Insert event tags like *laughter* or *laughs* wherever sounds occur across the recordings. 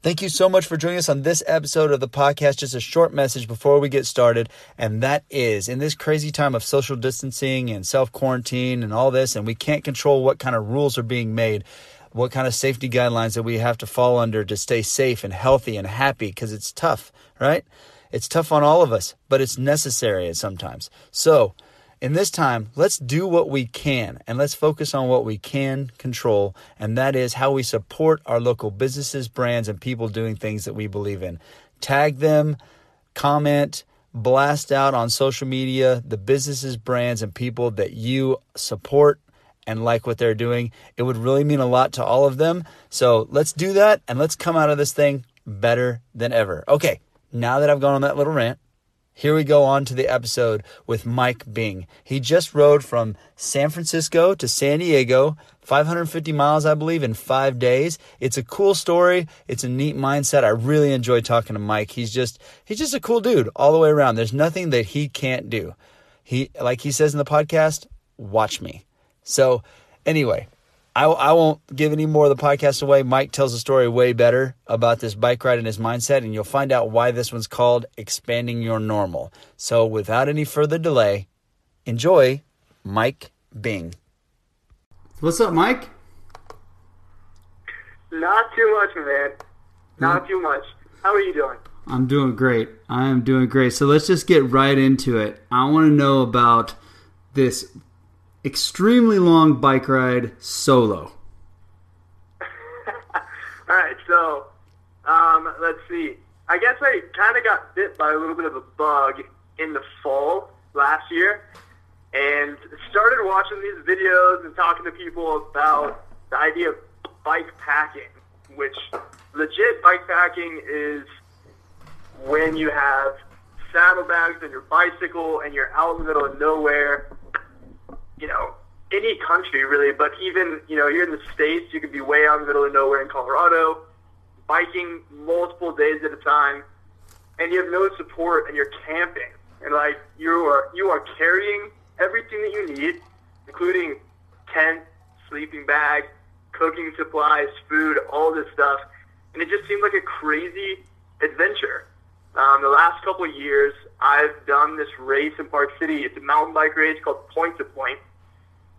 Thank you so much for joining us on this episode of the podcast. Just a short message before we get started. And that is in this crazy time of social distancing and self quarantine and all this, and we can't control what kind of rules are being made, what kind of safety guidelines that we have to fall under to stay safe and healthy and happy because it's tough, right? It's tough on all of us, but it's necessary sometimes. So, in this time, let's do what we can and let's focus on what we can control, and that is how we support our local businesses, brands, and people doing things that we believe in. Tag them, comment, blast out on social media the businesses, brands, and people that you support and like what they're doing. It would really mean a lot to all of them. So let's do that and let's come out of this thing better than ever. Okay, now that I've gone on that little rant, here we go on to the episode with Mike Bing. He just rode from San Francisco to San Diego, 550 miles, I believe, in five days. It's a cool story. It's a neat mindset. I really enjoy talking to Mike. He's just, he's just a cool dude all the way around. There's nothing that he can't do. He, like he says in the podcast, watch me. So anyway, I, I won't give any more of the podcast away. Mike tells the story way better about this bike ride and his mindset, and you'll find out why this one's called Expanding Your Normal. So, without any further delay, enjoy Mike Bing. What's up, Mike? Not too much, man. Not mm. too much. How are you doing? I'm doing great. I am doing great. So let's just get right into it. I want to know about this extremely long bike ride solo? *laughs* All right, so um, let's see. I guess I kind of got bit by a little bit of a bug in the fall last year and started watching these videos and talking to people about the idea of bike packing, which legit bike packing is when you have saddlebags and your bicycle and you're out in the middle of nowhere you know, any country really, but even, you know, here in the States, you could be way out in the middle of nowhere in Colorado, biking multiple days at a time, and you have no support and you're camping. And like you are you are carrying everything that you need, including tent, sleeping bag, cooking supplies, food, all this stuff. And it just seemed like a crazy adventure. Um, the last couple of years, I've done this race in Park City. It's a mountain bike race called Point to Point.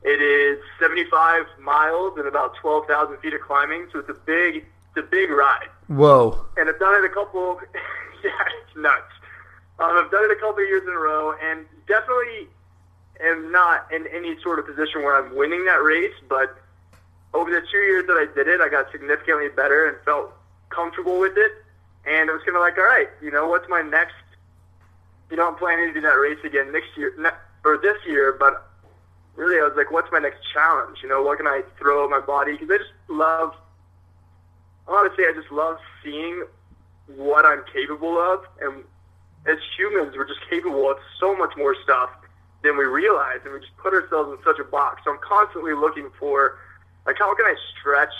It is 75 miles and about 12,000 feet of climbing, so it's a big, it's a big ride. Whoa! And I've done it a couple. *laughs* yeah, it's nuts. Um, I've done it a couple of years in a row, and definitely am not in any sort of position where I'm winning that race. But over the two years that I did it, I got significantly better and felt comfortable with it. And it was kind of like, all right, you know, what's my next? You know, I'm planning to do that race again next year, or this year, but really, I was like, what's my next challenge? You know, what can I throw at my body? Because I just love, honestly, I just love seeing what I'm capable of. And as humans, we're just capable of so much more stuff than we realize. And we just put ourselves in such a box. So I'm constantly looking for, like, how can I stretch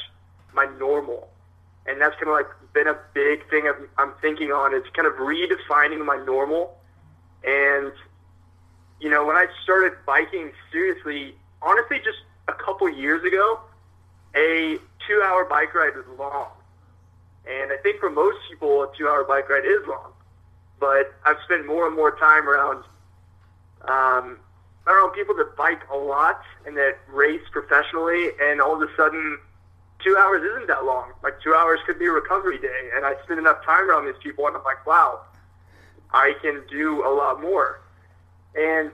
my normal? And that's kind of like been a big thing I'm thinking on is kind of redefining my normal. And you know, when I started biking seriously, honestly, just a couple years ago, a two-hour bike ride is long, and I think for most people, a two-hour bike ride is long. But I've spent more and more time around, um, around people that bike a lot and that race professionally, and all of a sudden, two hours isn't that long. Like two hours could be a recovery day, and I spend enough time around these people, and I'm like, wow, I can do a lot more. And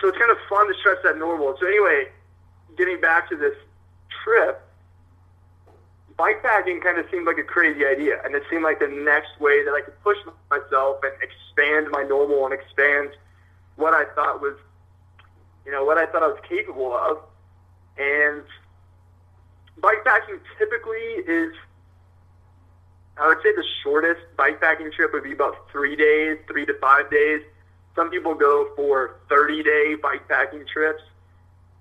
so it's kind of fun to stretch that normal. So anyway, getting back to this trip, bikepacking kind of seemed like a crazy idea, and it seemed like the next way that I could push myself and expand my normal and expand what I thought was, you know, what I thought I was capable of. And bikepacking typically is, I would say, the shortest bikepacking trip would be about three days, three to five days some people go for 30 day bikepacking trips.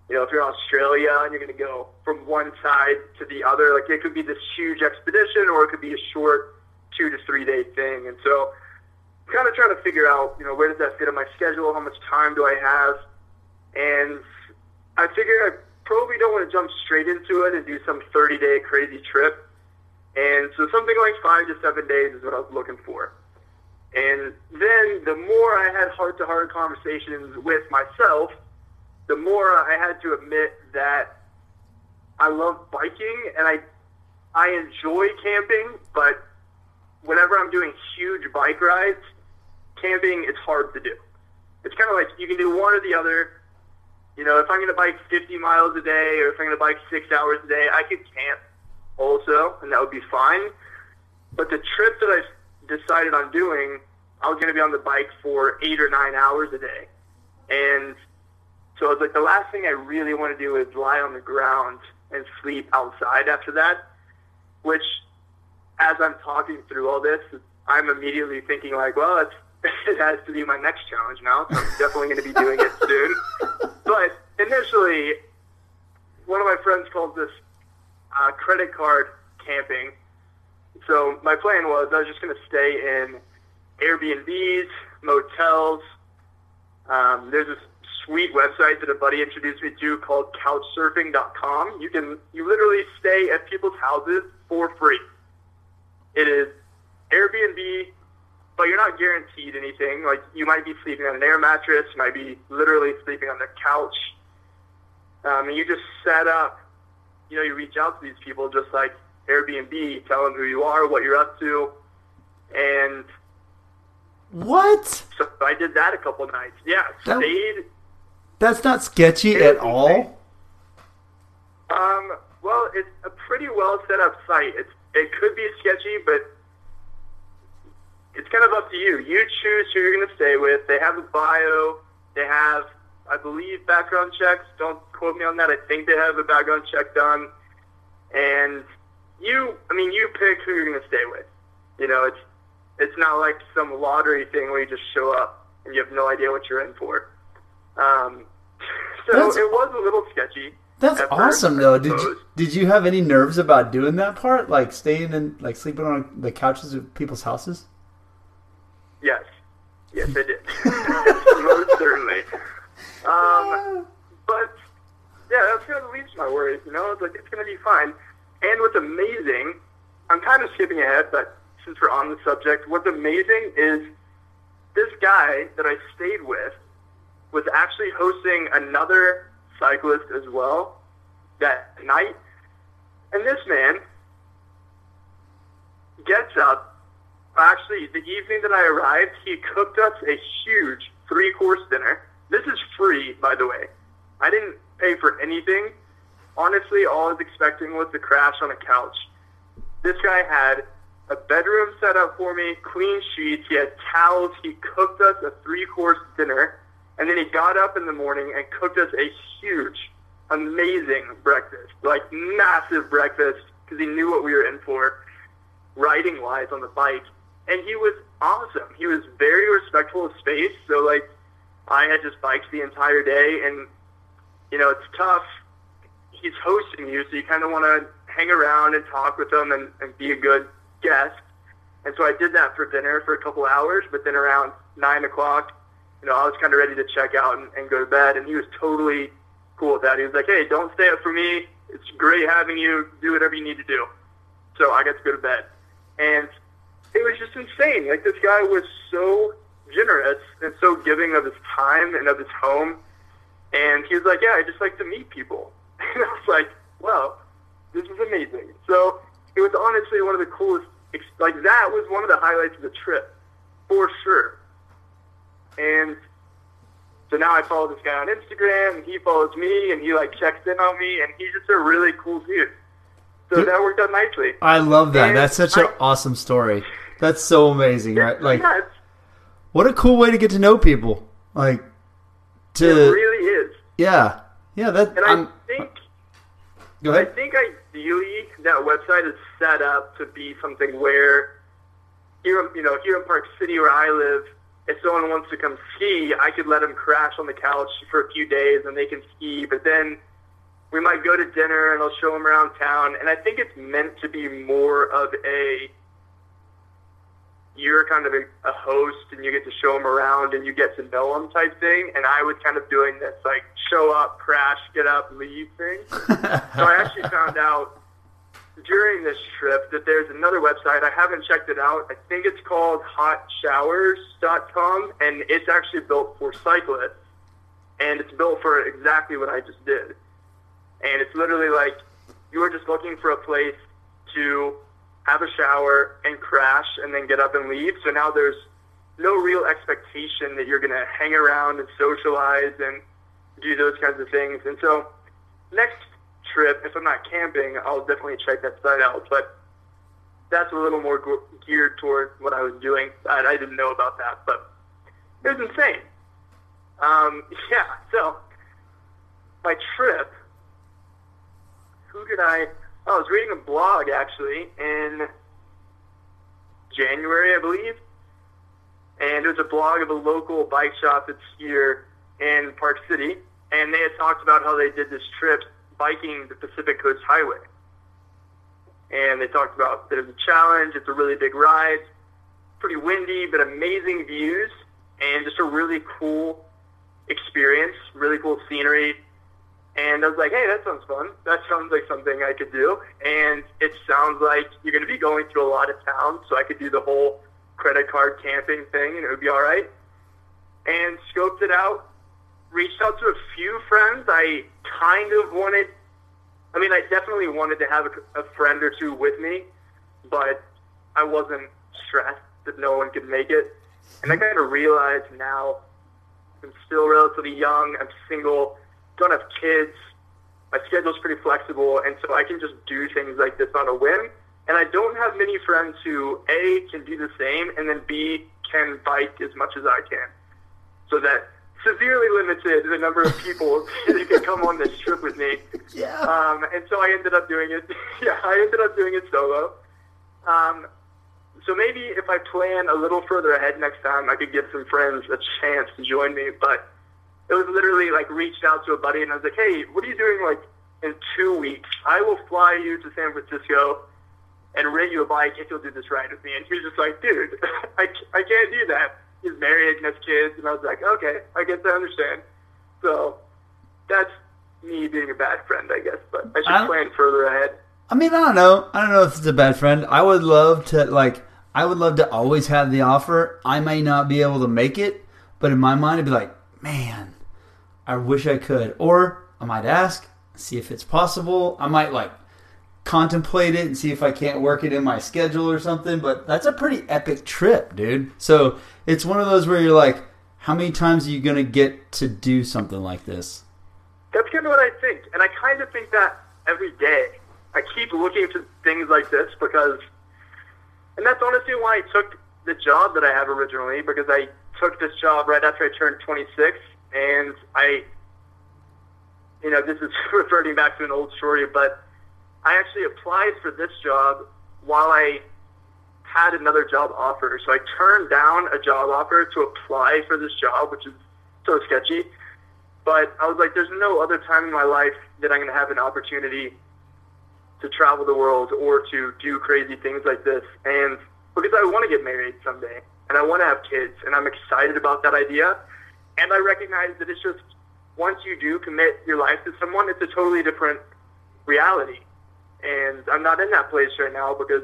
You know, if you're in Australia and you're going to go from one side to the other, like it could be this huge expedition or it could be a short two to three day thing. And so, kind of trying to figure out, you know, where does that fit in my schedule? How much time do I have? And I figure probably don't want to jump straight into it and do some 30 day crazy trip. And so something like five to seven days is what I was looking for. And then the more I had heart to heart conversations with myself, the more I had to admit that I love biking and I I enjoy camping, but whenever I'm doing huge bike rides, camping is hard to do. It's kind of like you can do one or the other. You know, if I'm going to bike 50 miles a day or if I'm going to bike six hours a day, I could camp also, and that would be fine. But the trip that I decided on doing, I was going to be on the bike for eight or nine hours a day. And so I was like, the last thing I really want to do is lie on the ground and sleep outside after that, which as I'm talking through all this, I'm immediately thinking like, well, it's, *laughs* it has to be my next challenge now. So I'm definitely going to be doing it soon. *laughs* But initially, one of my friends called this uh, credit card camping. So my plan was I was just going to stay in Airbnbs, motels. Um, there's this sweet website that a buddy introduced me to called Couchsurfing.com. You can you literally stay at people's houses for free. It is Airbnb, but you're not guaranteed anything. Like you might be sleeping on an air mattress, you might be literally sleeping on their couch, um, and you just set up. You know, you reach out to these people just like Airbnb, tell them who you are, what you're up to, and What? so I did that a couple nights. Yeah, That- stayed. That's not sketchy at all. Um, well, it's a pretty well set up site. It's it could be sketchy, but it's kind of up to you. You choose who you're going to stay with. They have a bio. They have, I believe, background checks. Don't quote me on that. I think they have a background check done. And you, I mean, you pick who you're going to stay with. You know, it's it's not like some lottery thing where you just show up and you have no idea what you're in for. Um, *laughs* so That's- it was a little sketchy. That's first, awesome though. Did you did you have any nerves about doing that part, like staying in, like sleeping on the couches of people's houses? Yes. Yes, I did. *laughs* Most certainly. Um, *laughs* but, yeah, that's kind of the least of my worries, you know? It's like, it's going to be fine. And what's amazing, I'm kind of skipping ahead, but since we're on the subject, what's amazing is this guy that I stayed with was actually hosting another cyclist as well that night. And this man gets up actually, the evening that I arrived, he cooked us a huge three course dinner. This is free, by the way. I didn't pay for anything. Honestly, all I was expecting was to crash on a couch. This guy had a bedroom set up for me, clean sheets, he had towels, he cooked us a three course dinner, and then he got up in the morning and cooked us a huge, amazing breakfast. Like, massive breakfast, because he knew what we were in for riding wise on the bike. And he was awesome. He was very respectful of space. So like I had just bikes the entire day and you know, it's tough. He's hosting you, so you kinda wanna hang around and talk with him and, and be a good guest. And so I did that for dinner for a couple hours, but then around nine o'clock, you know, I was kinda ready to check out and, and go to bed and he was totally cool with that. He was like, Hey, don't stay up for me. It's great having you. Do whatever you need to do. So I got to go to bed. And it was just insane. Like this guy was so generous and so giving of his time and of his home. And he was like, "Yeah, I just like to meet people." *laughs* And I was like, "Wow, this is amazing." So it was honestly one of the coolest. Like that was one of the highlights of the trip, for sure. And so now I follow this guy on Instagram, and he follows me, and he like checks in on me, and he's just a really cool dude. So Dude. that worked out nicely. I love that. And That's such an awesome story. That's so amazing, right? Like, nuts. what a cool way to get to know people. Like, It to really is. yeah, yeah. That And I'm, think uh, go ahead. I think ideally that website is set up to be something where here, you know, here in Park City where I live, if someone wants to come ski, I could let them crash on the couch for a few days and they can ski. But then we might go to dinner and I'll show them around town. And I think it's meant to be more of a you're kind of a, a host and you get to show them around and you get to know them type thing. And I was kind of doing this like show up, crash, get up, leave thing. So I actually *laughs* found out during this trip that there's another website. I haven't checked it out. I think it's called hotshowers.com, and it's actually built for cyclists, and it's built for exactly what I just did. And it's literally like you are just looking for a place to have a shower and crash and then get up and leave. So now there's no real expectation that you're going to hang around and socialize and do those kinds of things. And so next trip, if I'm not camping, I'll definitely check that site out. But that's a little more geared toward what I was doing. I, I didn't know about that, but it was insane. Um, *laughs* yeah, so my trip, who did I? Oh, I was reading a blog actually in January, I believe, and it was a blog of a local bike shop that's here in Park City, and they had talked about how they did this trip biking the Pacific Coast Highway. And they talked about that it's a challenge, it's a really big ride, pretty windy, but amazing views, and just a really cool experience, really cool scenery. And I was like, hey, that sounds fun. That sounds like something I could do. And it sounds like you're going to be going through a lot of towns, so I could do the whole credit card camping thing, and it would be all right. And scoped it out, reached out to a few friends. I kind of wanted, I mean, I definitely wanted to have a, a friend or two with me, but I wasn't stressed that no one could make it. And I kind of realized now I'm still relatively young, I'm single, don't have kids, my schedule's pretty flexible, and so I can just do things like this on a whim. And I don't have many friends who A can do the same and then B can bike as much as I can. So that severely limited the number of people *laughs* that could come on this trip with me. Yeah. Um, and so I ended up doing it. *laughs* Yeah, I ended up doing it solo. Um, so maybe if I plan a little further ahead next time, I could give some friends a chance to join me. But it was literally like reached out to a buddy and I was like, hey, what are you doing like in two weeks? I will fly you to San Francisco and rent you a bike if you'll do this ride with me. And he was just like, dude, *laughs* I, I can't do that he's married and has kids, and I was like, okay, I guess I understand. So that's me being a bad friend, I guess. But I should I plan further ahead. I mean, I don't know. I don't know if it's a bad friend. I would love to like. I would love to always have the offer. I may not be able to make it, but in my mind, it'd be like, man, I wish I could. Or I might ask, see if it's possible. I might like contemplate it and see if I can't work it in my schedule or something. But that's a pretty epic trip, dude. So it's one of those where you're like, how many times are you going to get to do something like this? That's kind of what I think. And I kind of think that every day. I keep looking to things like this because, and that's honestly why I took the job that I have originally because I took this job right after I turned 26 and I, you know, this is *laughs* reverting back to an old story, but I actually applied for this job while I had another job offer. So I turned down a job offer to apply for this job, which is so sketchy. But I was like, there's no other time in my life that I'm going to have an opportunity to travel the world or to do crazy things like this. And because I want to get married someday and I want to have kids and I'm excited about that idea. And I recognize that it's just once you do commit your life to someone, it's a totally different reality. And I'm not in that place right now because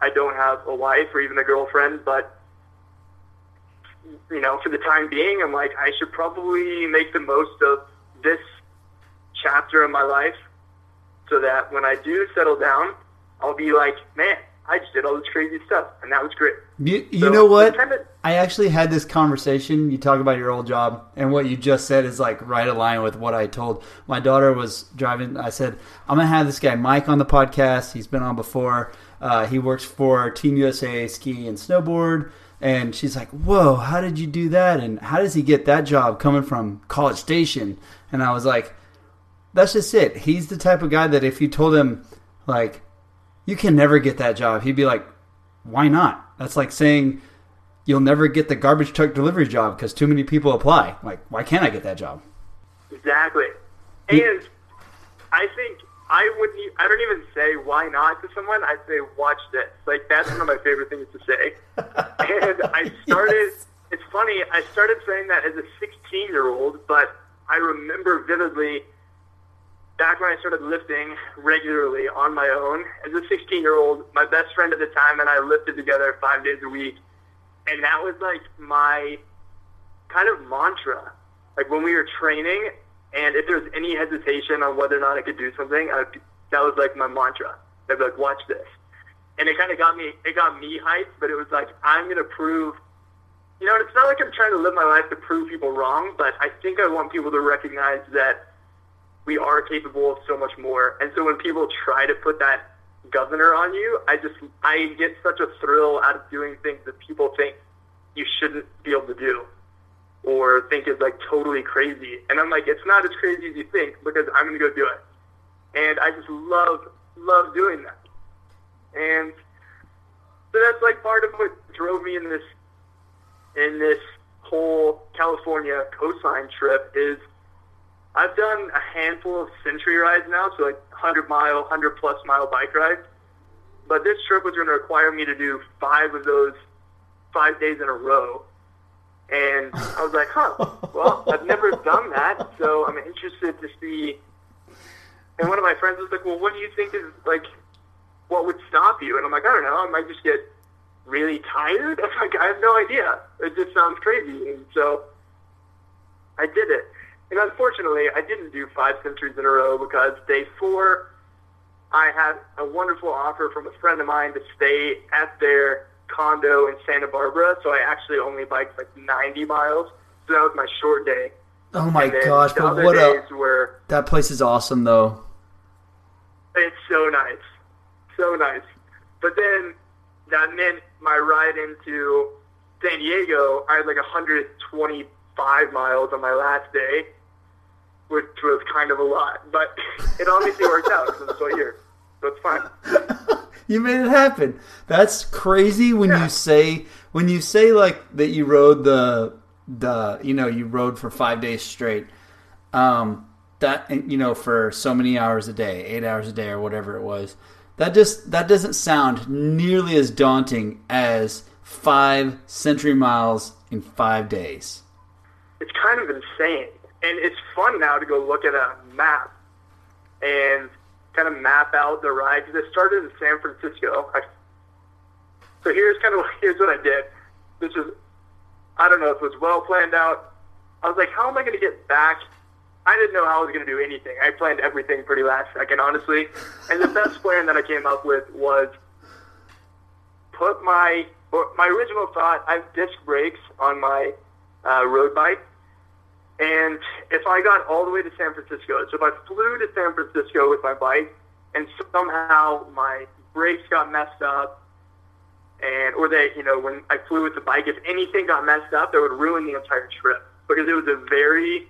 I don't have a wife or even a girlfriend, but you know, for the time being, I'm like, I should probably make the most of this chapter of my life so that when I do settle down, I'll be like, man, I just did all this crazy stuff, and that was great. You, you so, know what? Kind of, I actually had this conversation. You talk about your old job, and what you just said is like right aligned with what I told my daughter was driving. I said, I'm gonna have this guy Mike on the podcast. He's been on before. Uh, he works for Team USA Ski and Snowboard. And she's like, Whoa, how did you do that? And how does he get that job coming from College Station? And I was like, That's just it. He's the type of guy that if you told him, like, you can never get that job, he'd be like, Why not? That's like saying you'll never get the garbage truck delivery job because too many people apply. Like, why can't I get that job? Exactly. And I think I wouldn't. I don't even say why not to someone. I say watch this. Like that's one of my favorite things to say. *laughs* and I started. Yes. It's funny. I started saying that as a 16 year old, but I remember vividly back when I started lifting regularly on my own as a 16 year old, my best friend at the time and I lifted together five days a week, and that was like my kind of mantra. Like when we were training, and if there was any hesitation on whether or not I could do something, I, that was like my mantra. I'd be like, "Watch this," and it kind of got me. It got me hyped, but it was like I'm gonna prove. You know, it's not like I'm trying to live my life to prove people wrong, but I think I want people to recognize that we are capable of so much more. And so when people try to put that governor on you, I just I get such a thrill out of doing things that people think you shouldn't be able to do or think is like totally crazy. And I'm like, it's not as crazy as you think because I'm gonna go do it. And I just love love doing that. And so that's like part of what drove me in this in this whole California coastline trip is I've done a handful of century rides now, so like 100 mile, 100 plus mile bike rides. But this trip was going to require me to do five of those five days in a row. And I was like, huh, well, I've never done that, so I'm interested to see. And one of my friends was like, well, what do you think is like, what would stop you? And I'm like, I don't know, I might just get really tired. I'm *laughs* like, I have no idea. It just sounds crazy. And so I did it. And unfortunately, I didn't do five centuries in a row because day four, I had a wonderful offer from a friend of mine to stay at their condo in Santa Barbara. So I actually only biked like 90 miles. So that was my short day. Oh my gosh! But what a were that place is awesome though. It's so nice. So nice. But then that meant my ride into San Diego, I had like 125 miles on my last day, which was kind of a lot. But it obviously worked out because I'm still here. So it's fine. *laughs* you made it happen. That's crazy when Yeah. you say when you say like that you rode the the you know you rode for five days straight. Um, that you know for so many hours a day, eight hours a day or whatever it was. That just that doesn't sound nearly as daunting as five century miles in five days. It's kind of insane. And it's fun now to go look at a map and kind of map out the ride because it started in San Francisco. I, so here's kind of *laughs* here's what I did. This is I don't know if it was well planned out. I was like, how am I going to get back? I didn't know how I was going to do anything. I planned everything pretty last second, honestly. And the best plan that I came up with was put my my original thought. I have disc brakes on my uh, road bike, and if I got all the way to San Francisco, so if I flew to San Francisco with my bike, and somehow my brakes got messed up, and or they, you know, when I flew with the bike, if anything got messed up, that would ruin the entire trip because it was a very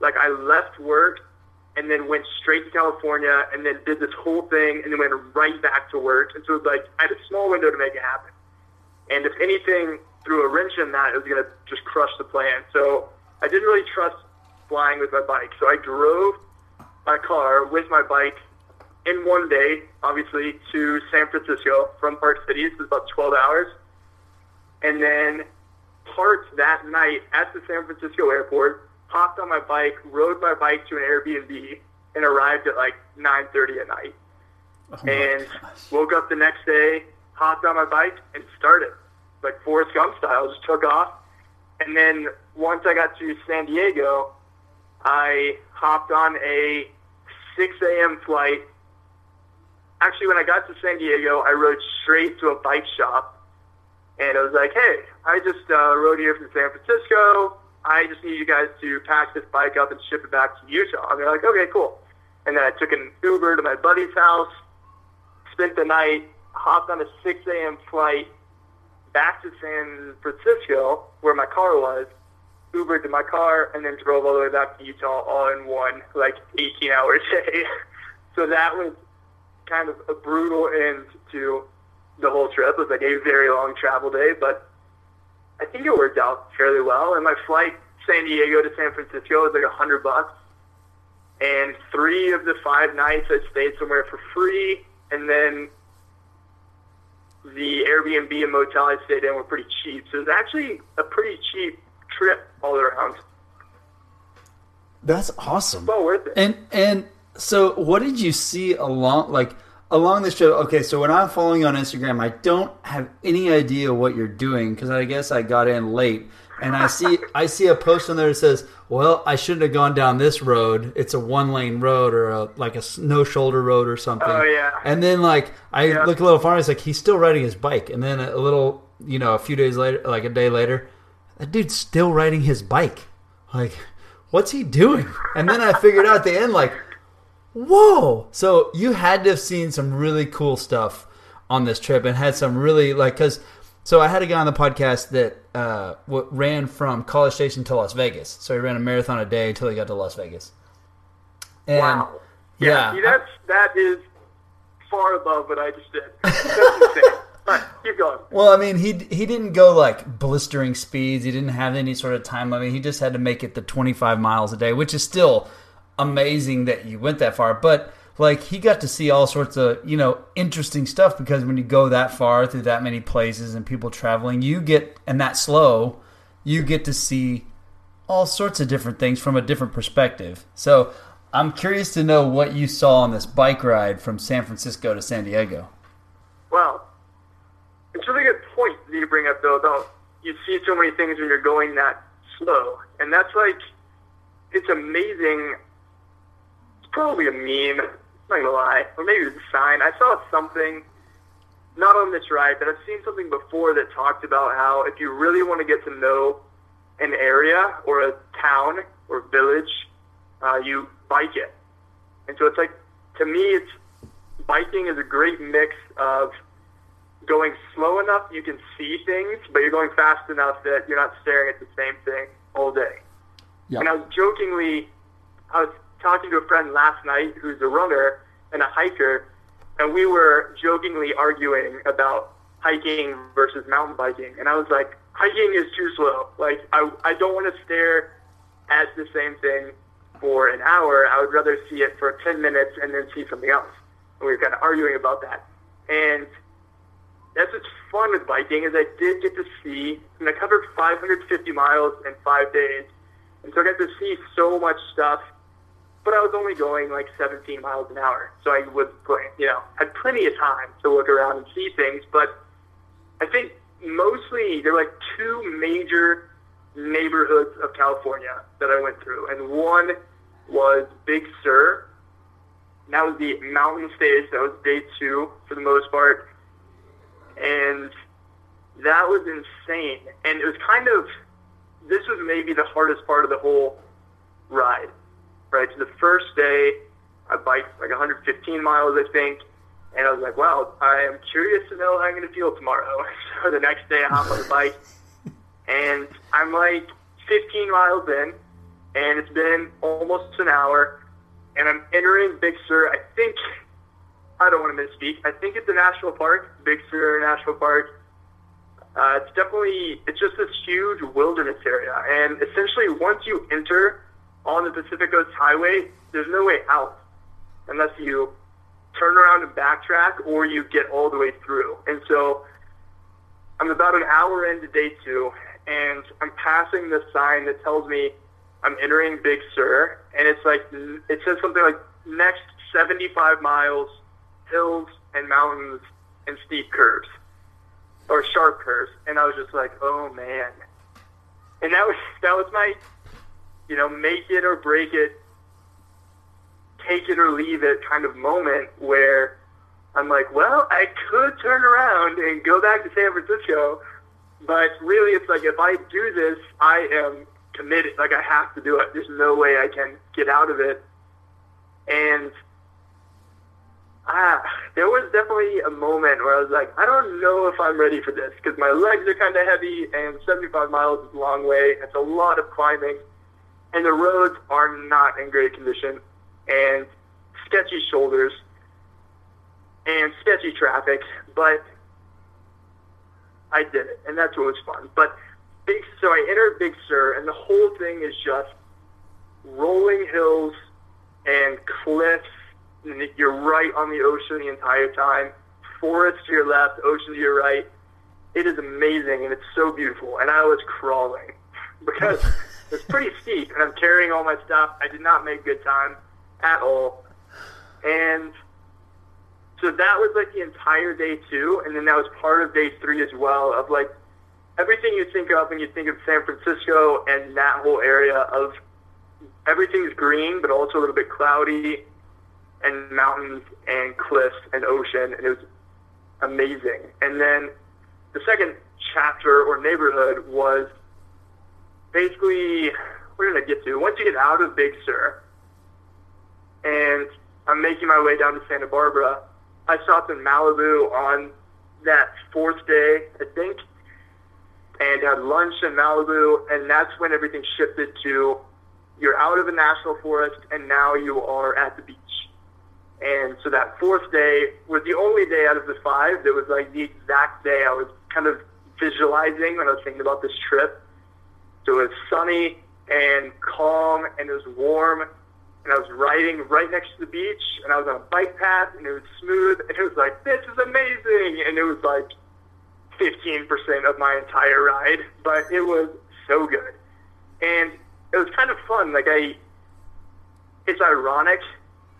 like I left work and then went straight to California and then did this whole thing and then went right back to work. And so it was like I had a small window to make it happen. And if anything threw a wrench in that, it was gonna just crush the plan. So I didn't really trust flying with my bike. So I drove my car with my bike in one day, obviously, to San Francisco from Park City. This was about 12 hours. And then parked that night at the San Francisco airport, hopped on my bike, rode my bike to an Airbnb, and arrived at like 9.30 at night. Oh and woke up the next day, hopped on my bike, and started. Like Forrest Gump style, just took off. And then once I got to San Diego, I hopped on a 6 a.m. flight. Actually, when I got to San Diego, I rode straight to a bike shop. And I was like, hey, I just uh, rode here from San Francisco. I just need you guys to pack this bike up and ship it back to Utah. And they're like, okay, cool. And then I took an Uber to my buddy's house, spent the night, hopped on a 6 a.m. flight back to San Francisco, where my car was, Ubered to my car, and then drove all the way back to Utah all in one, like 18 hour *laughs* day. so that was kind of a brutal end to the whole trip. It was like a very long travel day, but I think it worked out fairly well. And my flight San Diego to San Francisco was like a hundred bucks. And three of the five nights I stayed somewhere for free, and then the Airbnb and motel I stayed in were pretty cheap. So it was actually a pretty cheap trip all around. That's awesome. Well worth it. And and So, what did you see along like along this trip? Okay, so when I'm following you on Instagram, I don't have any idea what you're doing because I guess I got in late, and I see *laughs* I see a post on there that says, "Well, I shouldn't have gone down this road. It's a one lane road or a, like a no shoulder road or something." Oh, yeah. And then like I Yeah. look a little farther, it's like he's still riding his bike, and then a little you know a few days later, like a day later, that dude's still riding his bike. Like, what's he doing? And then I figured out at the end, like, whoa! So you had to have seen some really cool stuff on this trip and had some really like because. So I had a guy on the podcast that uh, what ran from College Station to Las Vegas. So he ran a marathon a day until he got to Las Vegas. And, Wow. Yeah. See, that's that is far above what I just did. That's insane. Right, keep going. Well, I mean, he he didn't go like blistering speeds. He didn't have any sort of time limit. He just had to make it the 25 miles a day, which is still amazing that you went that far. But like, he got to see all sorts of you know interesting stuff because when you go that far through that many places and people traveling, you get and that slow, you get to see all sorts of different things from a different perspective. So. I'm curious to know what you saw on this bike ride from San Francisco to San Diego. Well, it's a really good point that you bring up, though, about you see so many things when you're going that slow. And that's like, it's amazing. It's probably a meme, I'm not to lie. Or maybe it's a sign. I saw something, not on this ride, but I've seen something before that talked about how if you really want to get to know an area or a town or village, uh, you bike it. And so it's like, to me, it's biking is a great mix of going slow enough you can see things, but you're going fast enough that you're not staring at the same thing all day. Yeah. And I was jokingly, I was talking to a friend last night who's a runner and a hiker, and we were jokingly arguing about hiking versus mountain biking. And I was like, hiking is too slow. Like, I, I don't want to stare at the same thing for an hour. I would rather see it for 10 minutes and then see something else. And we were kind of arguing about that. And that's what's fun with biking is I did get to see, and I covered 550 miles in five days. And so I got to see so much stuff, but I was only going like 17 miles an hour. So I was you know, had plenty of time to look around and see things. But I think mostly there were like two major neighborhoods of California that I went through. And one was Big Sur. And that was the mountain stage. That was day two for the most part. And that was insane. And it was kind of, this was maybe the hardest part of the whole ride, right? So the first day, I biked like 115 miles, I think. And I was like, wow, I am curious to know how I'm going to feel tomorrow. *laughs* So the next day, I hop on the bike, and I'm like 15 miles in, and it's been almost an hour, and I'm entering Big Sur. I think, I don't want to misspeak, I think it's a national park, Big Sur National Park. Uh, it's definitely, it's just this huge wilderness area, and essentially once you enter on the Pacific Coast Highway, there's no way out unless you turn around and backtrack or you get all the way through. And so I'm about an hour into day two, and I'm passing this sign that tells me I'm entering Big Sur, and it's like it says something like next 75 miles, hills and mountains and steep curves or sharp curves, and I was just like, oh man, and that was *laughs* that was my, you know, make it or break it, take it or leave it kind of moment where I'm like, well, I could turn around and go back to San Francisco, but really it's like if I do this, I am committed. Like I have to do it. There's no way I can get out of it. And ah, there was definitely a moment where I was like, I don't know if I'm ready for this because my legs are kind of heavy and 75 miles is a long way. It's a lot of climbing and the roads are not in great condition and sketchy shoulders and sketchy traffic, but I did it, and that's what was fun. But Big, so I entered Big Sur, and the whole thing is just rolling hills and cliffs, you're right on the ocean the entire time. Forest to your left, ocean to your right. It is amazing, and it's so beautiful. And I was crawling *laughs* because *laughs* it's pretty steep, and I'm carrying all my stuff. I did not make good time at all. And so that was like the entire day two, and then that was part of day three as well of like everything you think of when you think of San Francisco and that whole area of everything's green, but also a little bit cloudy, and mountains and cliffs and ocean, and it was amazing. And then the second chapter or neighborhood was basically where did I get to? Once you get out of Big Sur, and I'm making my way down to Santa Barbara, I stopped in Malibu on that fourth day, I think, and had lunch in Malibu, and that's when everything shifted to you're out of the national forest, and now you are at the beach. And so that fourth day was the only day out of the five that was like the exact day I was kind of visualizing when I was thinking about this trip. So it was sunny and calm and it was warm and I was riding right next to the beach and I was on a bike path and it was smooth and it was like, this is amazing. And it was like 15% of my entire ride, but it was so good. And it was kind of fun. Like I, it's ironic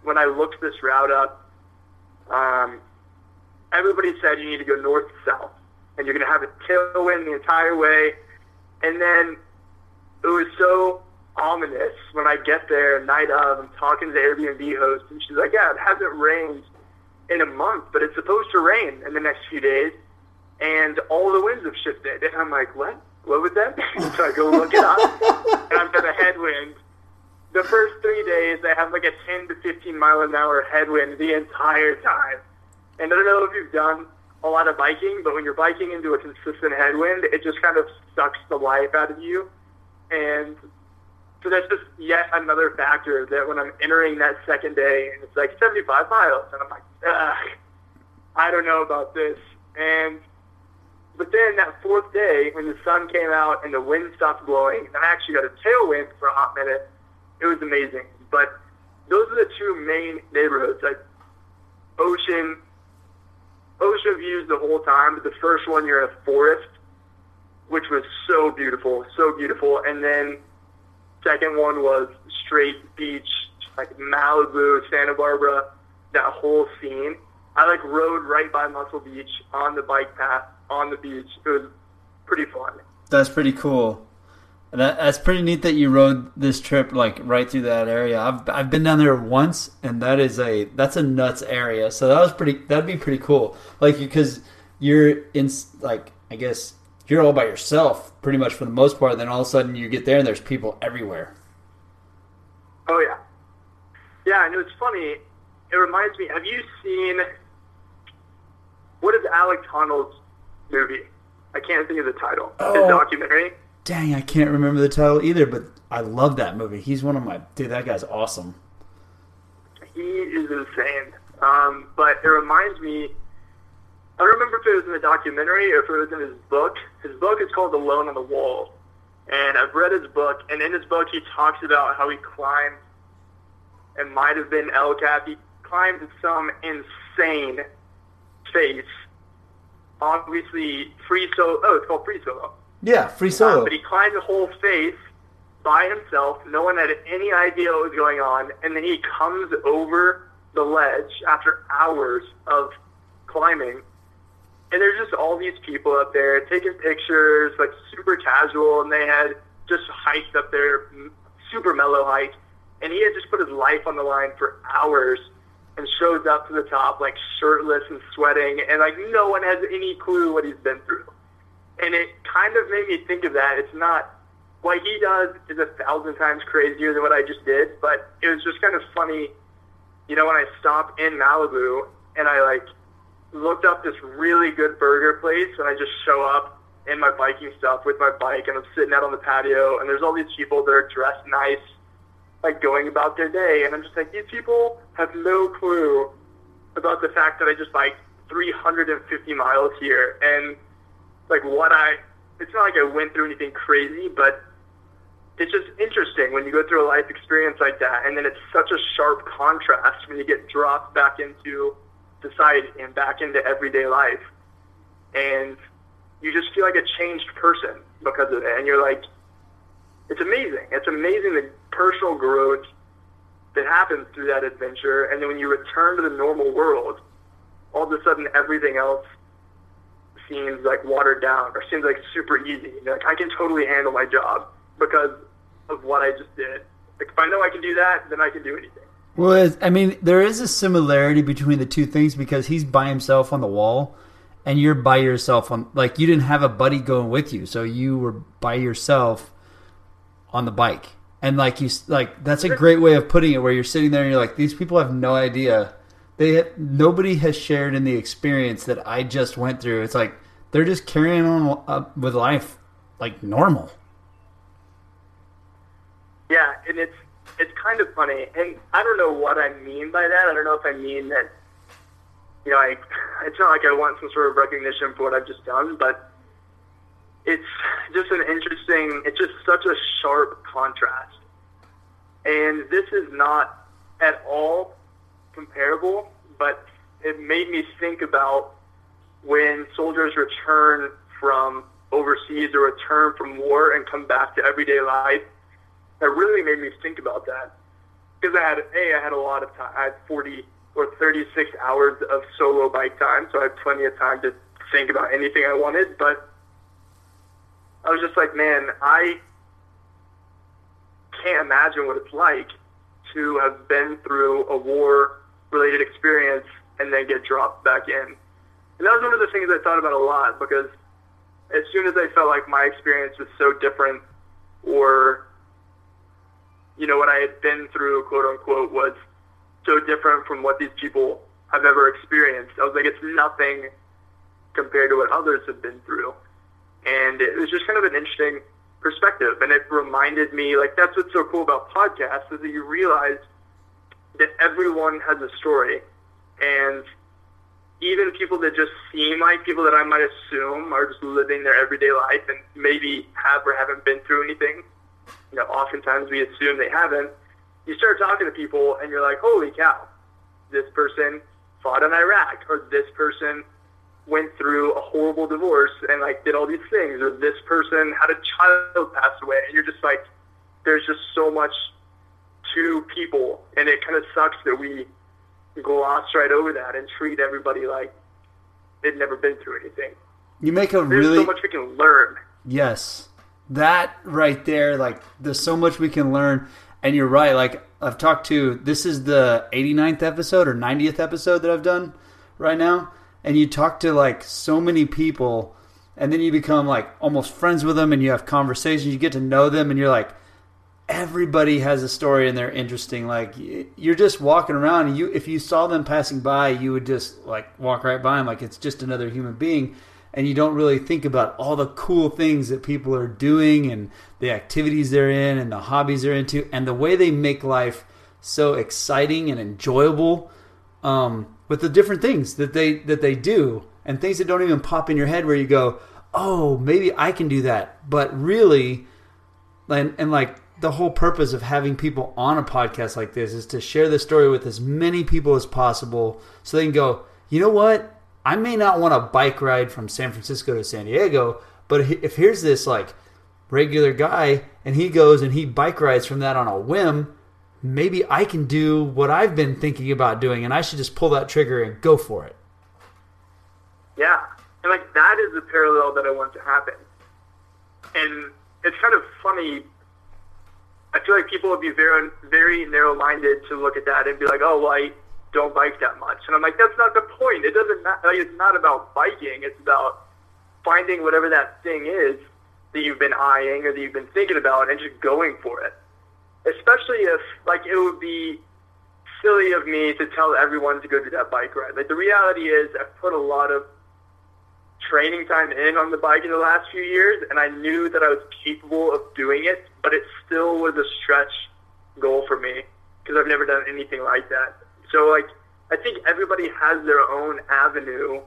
when I looked this route up, um, everybody said you need to go north to south, and you're going to have a tailwind the entire way. And then it was so ominous when I get there, night of, I'm talking to the Airbnb host, and she's like, "Yeah, it hasn't rained in a month, but it's supposed to rain in the next few days, and all the winds have shifted." And I'm like, "What? What was that?" *laughs* so I go look it up, and I've got a headwind the first three days I have like a 10 to 15 mile an hour headwind the entire time. And I don't know if you've done a lot of biking, but when you're biking into a consistent headwind, it just kind of sucks the life out of you. And so that's just yet another factor that when I'm entering that second day and it's like 75 miles, and I'm like, ugh, I don't know about this. And but then that fourth day, when the sun came out and the wind stopped blowing, and I actually got a tailwind for a hot minute it was amazing. But those are the two main neighborhoods. Like ocean, ocean views the whole time. But the first one, you're in a forest, which was so beautiful, so beautiful. And then second one was straight beach, like Malibu, Santa Barbara, that whole scene. I like rode right by Muscle Beach on the bike path on the beach. It was pretty fun. That's pretty cool. That, that's pretty neat that you rode this trip like right through that area. I've I've been down there once, and that is a that's a nuts area. So that was pretty. That'd be pretty cool. Like because you're in like I guess you're all by yourself pretty much for the most part. Then all of a sudden you get there and there's people everywhere. Oh yeah, yeah. And it's funny. It reminds me. Have you seen what is Alex Honnold's movie? I can't think of the title. Oh. His documentary dang, I can't remember the title either, but I love that movie. He's one of my dude. That guy's awesome. He is insane. Um, but it reminds me. I don't remember if it was in the documentary or if it was in his book. His book is called Alone on the Wall, and I've read his book. And in his book, he talks about how he climbed. It might have been El Cap. He climbed some insane face. Obviously, free solo. Oh, it's called free solo yeah, free solo. Um, but he climbed the whole face by himself. No one had any idea what was going on. And then he comes over the ledge after hours of climbing. And there's just all these people up there taking pictures, like super casual, and they had just hiked up there, super mellow hike. And he had just put his life on the line for hours and shows up to the top like shirtless and sweating, and like no one has any clue what he's been through and it kind of made me think of that. It's not what he does is a thousand times crazier than what I just did, but it was just kind of funny. You know, when I stopped in Malibu and I like looked up this really good burger place, and I just show up in my biking stuff with my bike, and I'm sitting out on the patio, and there's all these people that are dressed nice, like going about their day, and I'm just like, these people have no clue about the fact that I just biked 350 miles here, and like what I. It's not like I went through anything crazy, but it's just interesting when you go through a life experience like that, and then it's such a sharp contrast when you get dropped back into society and back into everyday life, and you just feel like a changed person because of it, and you're like, it's amazing. It's amazing the personal growth that happens through that adventure. And then when you return to the normal world, all of a sudden everything else seems like watered down or seems like super easy. Like I can totally handle my job because of what I just did. Like if I know I can do that, then I can do anything. Well, I mean, there is a similarity between the two things because he's by himself on the wall, and you're by yourself on. Like you didn't have a buddy going with you, so you were by yourself on the bike. And like you, like that's a great way of putting it. Where you're sitting there and you're like, these people have no idea. They nobody has shared in the experience that I just went through. It's like they're just carrying on uh, with life like normal. Yeah, and it's it's kind of funny, and I don't know what I mean by that. I don't know if I mean that you know, I it's not like I want some sort of recognition for what I've just done, but it's just an interesting. It's just such a sharp contrast, and this is not at all comparable, but it made me think about when soldiers return from overseas or return from war and come back to everyday life. That really made me think about that because I had a I had a lot of time. I had 40 or 36 hours of solo bike time, so I had plenty of time to think about anything I wanted. But I was just like, man, I can't imagine what it's like to have been through a war-related experience and then get dropped back in. And that was one of the things I thought about a lot because as soon as I felt like my experience was so different or, you know, what I had been through, quote unquote, was so different from what these people have ever experienced. I was like, it's nothing compared to what others have been through. And it was just kind of an interesting perspective. And it reminded me, like, that's what's so cool about podcasts is that you realize that everyone has a story. And even people that just seem like people that I might assume are just living their everyday life and maybe have or haven't been through anything, you know, oftentimes we assume they haven't. You start talking to people and you're like, holy cow, this person fought in Iraq or this person went through a horrible divorce and like did all these things or this person had a child pass away and you're just like, there's just so much to people and it kind of sucks that we gloss right over that and treat everybody like they've never been through anything. You make a There's really so much we can learn. Yes. That right there, like there's so much we can learn. And you're right, like I've talked to this is the 89th episode or 90th episode that I've done right now. And you talk to like so many people and then you become like almost friends with them and you have conversations, you get to know them and you're like everybody has a story and they're interesting. Like you're just walking around and you if you saw them passing by, you would just like walk right by them like it's just another human being and you don't really think about all the cool things that people are doing and the activities they're in and the hobbies they're into and the way they make life so exciting and enjoyable um, with the different things that they that they do and things that don't even pop in your head where you go oh maybe i can do that but really and, and like the whole purpose of having people on a podcast like this is to share the story with as many people as possible so they can go, you know what? I may not want a bike ride from San Francisco to San Diego, but if here's this like regular guy and he goes and he bike rides from that on a whim, maybe I can do what I've been thinking about doing and I should just pull that trigger and go for it. Yeah. And like that is the parallel that I want to happen. And it's kind of funny I feel like people would be very, very narrow-minded to look at that and be like, "Oh, well, I don't bike that much," and I'm like, "That's not the point. It doesn't. Matter. Like, it's not about biking. It's about finding whatever that thing is that you've been eyeing or that you've been thinking about, and just going for it. Especially if, like, it would be silly of me to tell everyone to go do that bike ride. Like, the reality is, I've put a lot of training time in on the bike in the last few years, and I knew that I was capable of doing it, but it still was a stretch goal for me because I've never done anything like that. So, like, I think everybody has their own avenue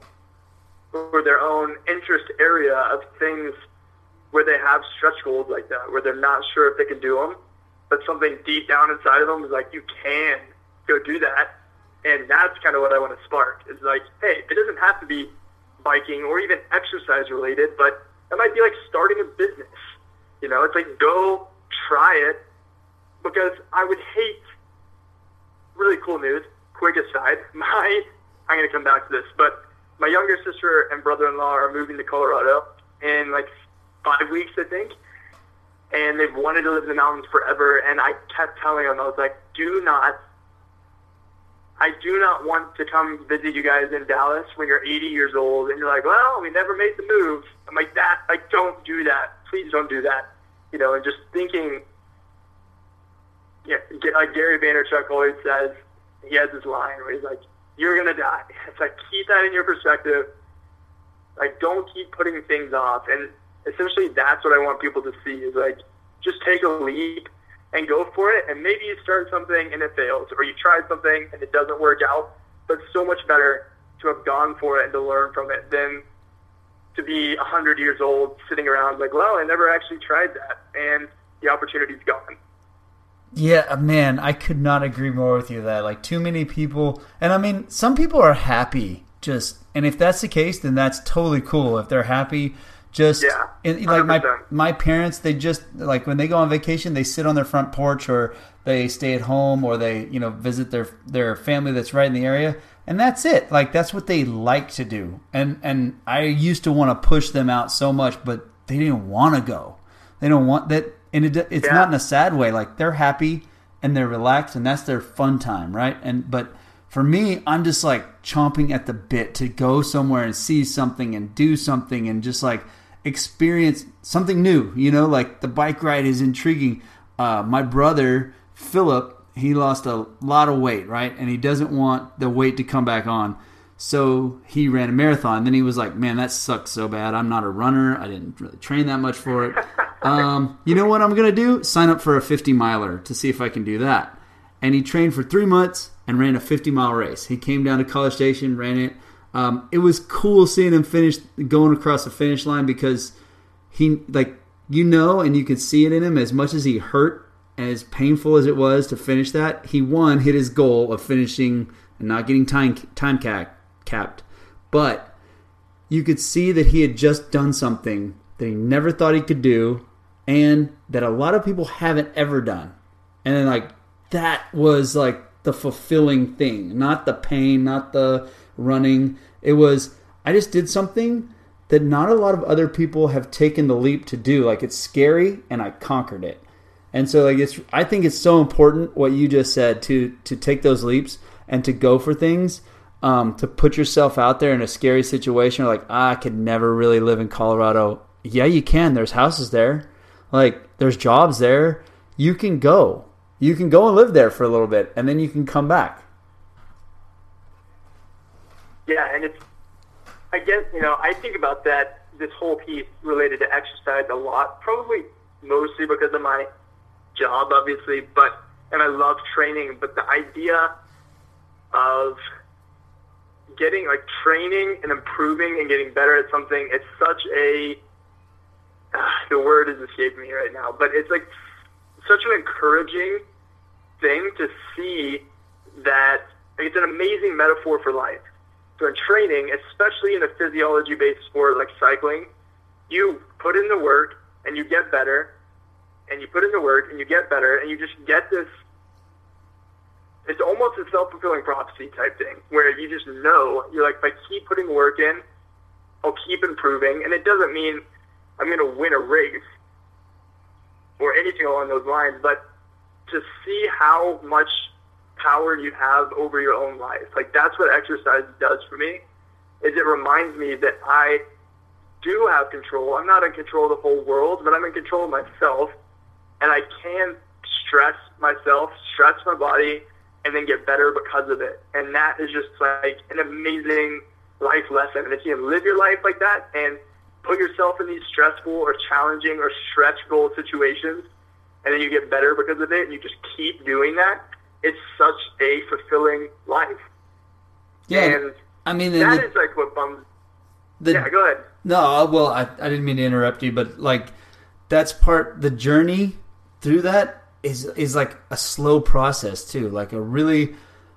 or their own interest area of things where they have stretch goals like that, where they're not sure if they can do them, but something deep down inside of them is like, you can go do that. And that's kind of what I want to spark. Is like, hey, it doesn't have to be biking or even exercise related, but it might be like starting a business. You know, it's like go try it because I would hate really cool news. Quick aside, *laughs* my I'm gonna come back to this, but my younger sister and brother-in-law are moving to Colorado in like five weeks, I think. And they've wanted to live in the mountains forever. And I kept telling them, I was like, do not, I do not want to come visit you guys in Dallas when you're 80 years old and you're like, well, we never made the move. I'm like, that, like, don't do that. Please don't do that. You know, and just thinking, yeah, like Gary Vaynerchuk always says, he has this line where he's like, you're gonna die. *laughs* It's like keep that in your perspective. Like don't keep putting things off. And essentially that's what I want people to see is like just take a leap and go for it. And maybe you start something and it fails, or you try something and it doesn't work out. But so much better to have gone for it and to learn from it than to be a hundred years old sitting around like, well, I never actually tried that, and the opportunity's gone. Yeah, uh, man, I could not agree more with you that like too many people and I mean some people are happy just and if that's the case then that's totally cool if they're happy just yeah, and, like my my parents they just like when they go on vacation they sit on their front porch or they stay at home or they you know visit their their family that's right in the area and that's it like that's what they like to do and and I used to want to push them out so much but they didn't want to go they don't want that and it, it's yeah. not in a sad way. Like they're happy and they're relaxed, and that's their fun time, right? And but for me, I'm just like chomping at the bit to go somewhere and see something and do something and just like experience something new. You know, like the bike ride is intriguing. Uh, my brother Philip, he lost a lot of weight, right? And he doesn't want the weight to come back on. So he ran a marathon. Then he was like, "Man, that sucks so bad. I'm not a runner. I didn't really train that much for it. *laughs* Um, you know what I'm gonna do? Sign up for a 50 miler to see if I can do that." And he trained for three months and ran a 50 mile race. He came down to College Station, ran it. Um, it was cool seeing him finish going across the finish line because he like you know and you could see it in him as much as he hurt as painful as it was to finish that he won hit his goal of finishing and not getting time time cap, capped but you could see that he had just done something that he never thought he could do and that a lot of people haven't ever done. And then like that was like the fulfilling thing, not the pain, not the running. It was I just did something that not a lot of other people have taken the leap to do. Like it's scary and I conquered it. And so like it's I think it's so important what you just said to to take those leaps and to go for things. Um, to put yourself out there in a scary situation, like ah, I could never really live in Colorado. Yeah, you can. There's houses there like there's jobs there. You can go. You can go and live there for a little bit and then you can come back. Yeah, and it's I guess, you know, I think about that this whole piece related to exercise a lot, probably mostly because of my job obviously, but and I love training, but the idea of getting like training and improving and getting better at something, it's such a ah, the word is escaping me right now, but it's like such an encouraging thing to see that it's an amazing metaphor for life. So in training, especially in a physiology-based sport like cycling, you put in the work and you get better, and you put in the work and you get better, and you just get this. It's almost a self-fulfilling prophecy type thing where you just know you're like, if I keep putting work in, I'll keep improving, and it doesn't mean I'm going to win a race or anything along those lines, but to see how much power you have over your own life. Like that's what exercise does for me. Is it reminds me that I do have control. I'm not in control of the whole world, but I'm in control of myself, and I can stress myself, stress my body, and then get better because of it. And that is just like an amazing life lesson. And if you can live your life like that and put yourself in these stressful or challenging or stretch goal situations, and then you get better because of it, and you just keep doing that. It's such a fulfilling life. Yeah, and I mean that the, is like what bums. The, yeah, go ahead. No, uh, well, I, I didn't mean to interrupt you, but like that's part the journey through that is is like a slow process too. Like a really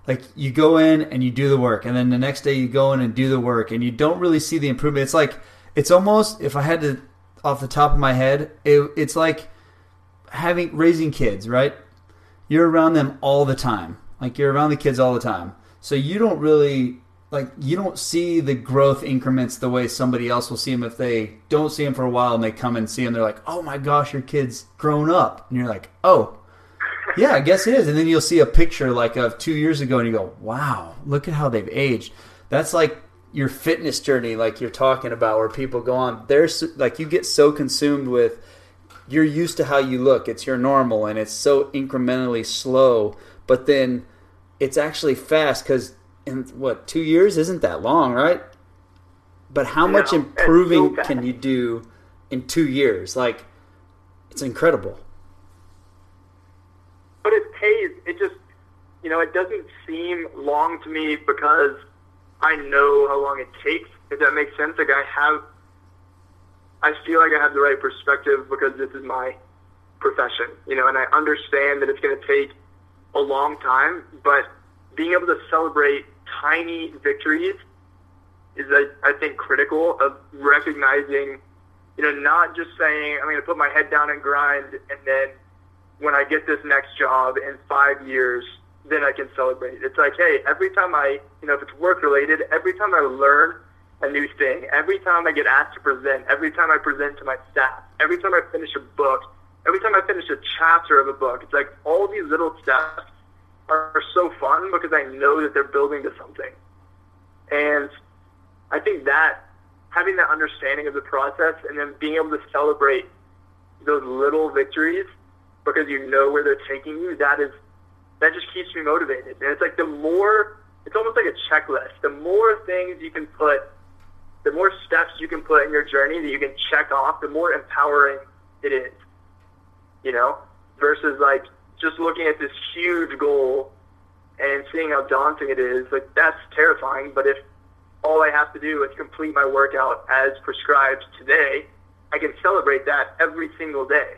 like you go in and you do the work, and then the next day you go in and do the work, and you don't really see the improvement. It's like it's almost if I had to off the top of my head, it, it's like having raising kids, right? You're around them all the time. like you're around the kids all the time, so you don't really like you don't see the growth increments the way somebody else will see them if they don't see them for a while and they come and see them. They're like, "Oh my gosh, your kid's grown up," and you're like, "Oh." Yeah, I guess it is. And then you'll see a picture like of two years ago, and you go, "Wow, look at how they've aged." That's like your fitness journey, like you're talking about, where people go on. There's like you get so consumed with you're used to how you look. It's your normal, and it's so incrementally slow. But then it's actually fast because in what two years isn't that long, right? But how much improving so can you do in two years? Like it's incredible. But it pays. It just you know it doesn't seem long to me because I know how long it takes. If that makes sense, like I have, I feel like I have the right perspective because this is my profession, you know, and I understand that it's going to take a long time, but being able to celebrate tiny victories is, I, think, critical of recognizing, you know, not just saying, I'm going to put my head down and grind, and then when I get this next job in five years, then I can celebrate. It's like, hey, every time I, you know, if it's work related, every time I learn a new thing, every time I get asked to present, every time I present to my staff, every time I finish a book, every time I finish a chapter of a book, it's like all these little steps are, are so fun because I know that they're building to something. And I think that having that understanding of the process and then being able to celebrate those little victories because you know where they're taking you, that is that just keeps me motivated. And it's like the more, it's almost like a checklist. The more things you can put, the more steps you can put in your journey that you can check off, the more empowering it is. You know, versus like just looking at this huge goal and seeing how daunting it is. Like that's terrifying. But if all I have to do is complete my workout as prescribed today, I can celebrate that every single day.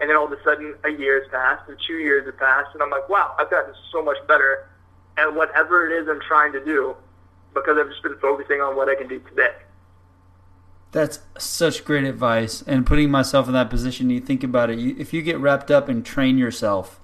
And then all of a sudden, a year has passed, and two years have passed, and I'm like, wow, I've gotten so much better at whatever it is I'm trying to do because I've just been focusing on what I can do today. That's such great advice. And putting myself in that position, you think about it. You, if you get wrapped up and train yourself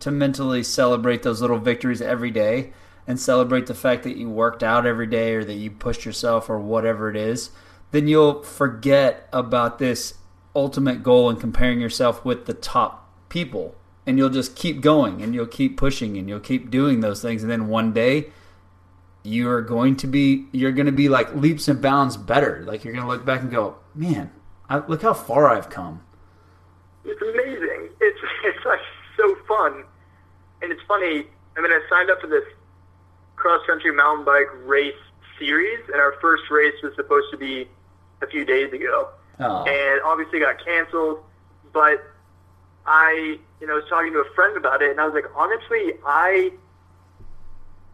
to mentally celebrate those little victories every day and celebrate the fact that you worked out every day or that you pushed yourself or whatever it is, then you'll forget about this ultimate goal and comparing yourself with the top people and you'll just keep going and you'll keep pushing and you'll keep doing those things and then one day you're going to be you're going to be like leaps and bounds better like you're going to look back and go man I, look how far i've come it's amazing it's *laughs* it's like so fun and it's funny i mean i signed up for this cross country mountain bike race series and our first race was supposed to be a few days ago Oh. And obviously got canceled. But I, you know, was talking to a friend about it, and I was like, honestly, I,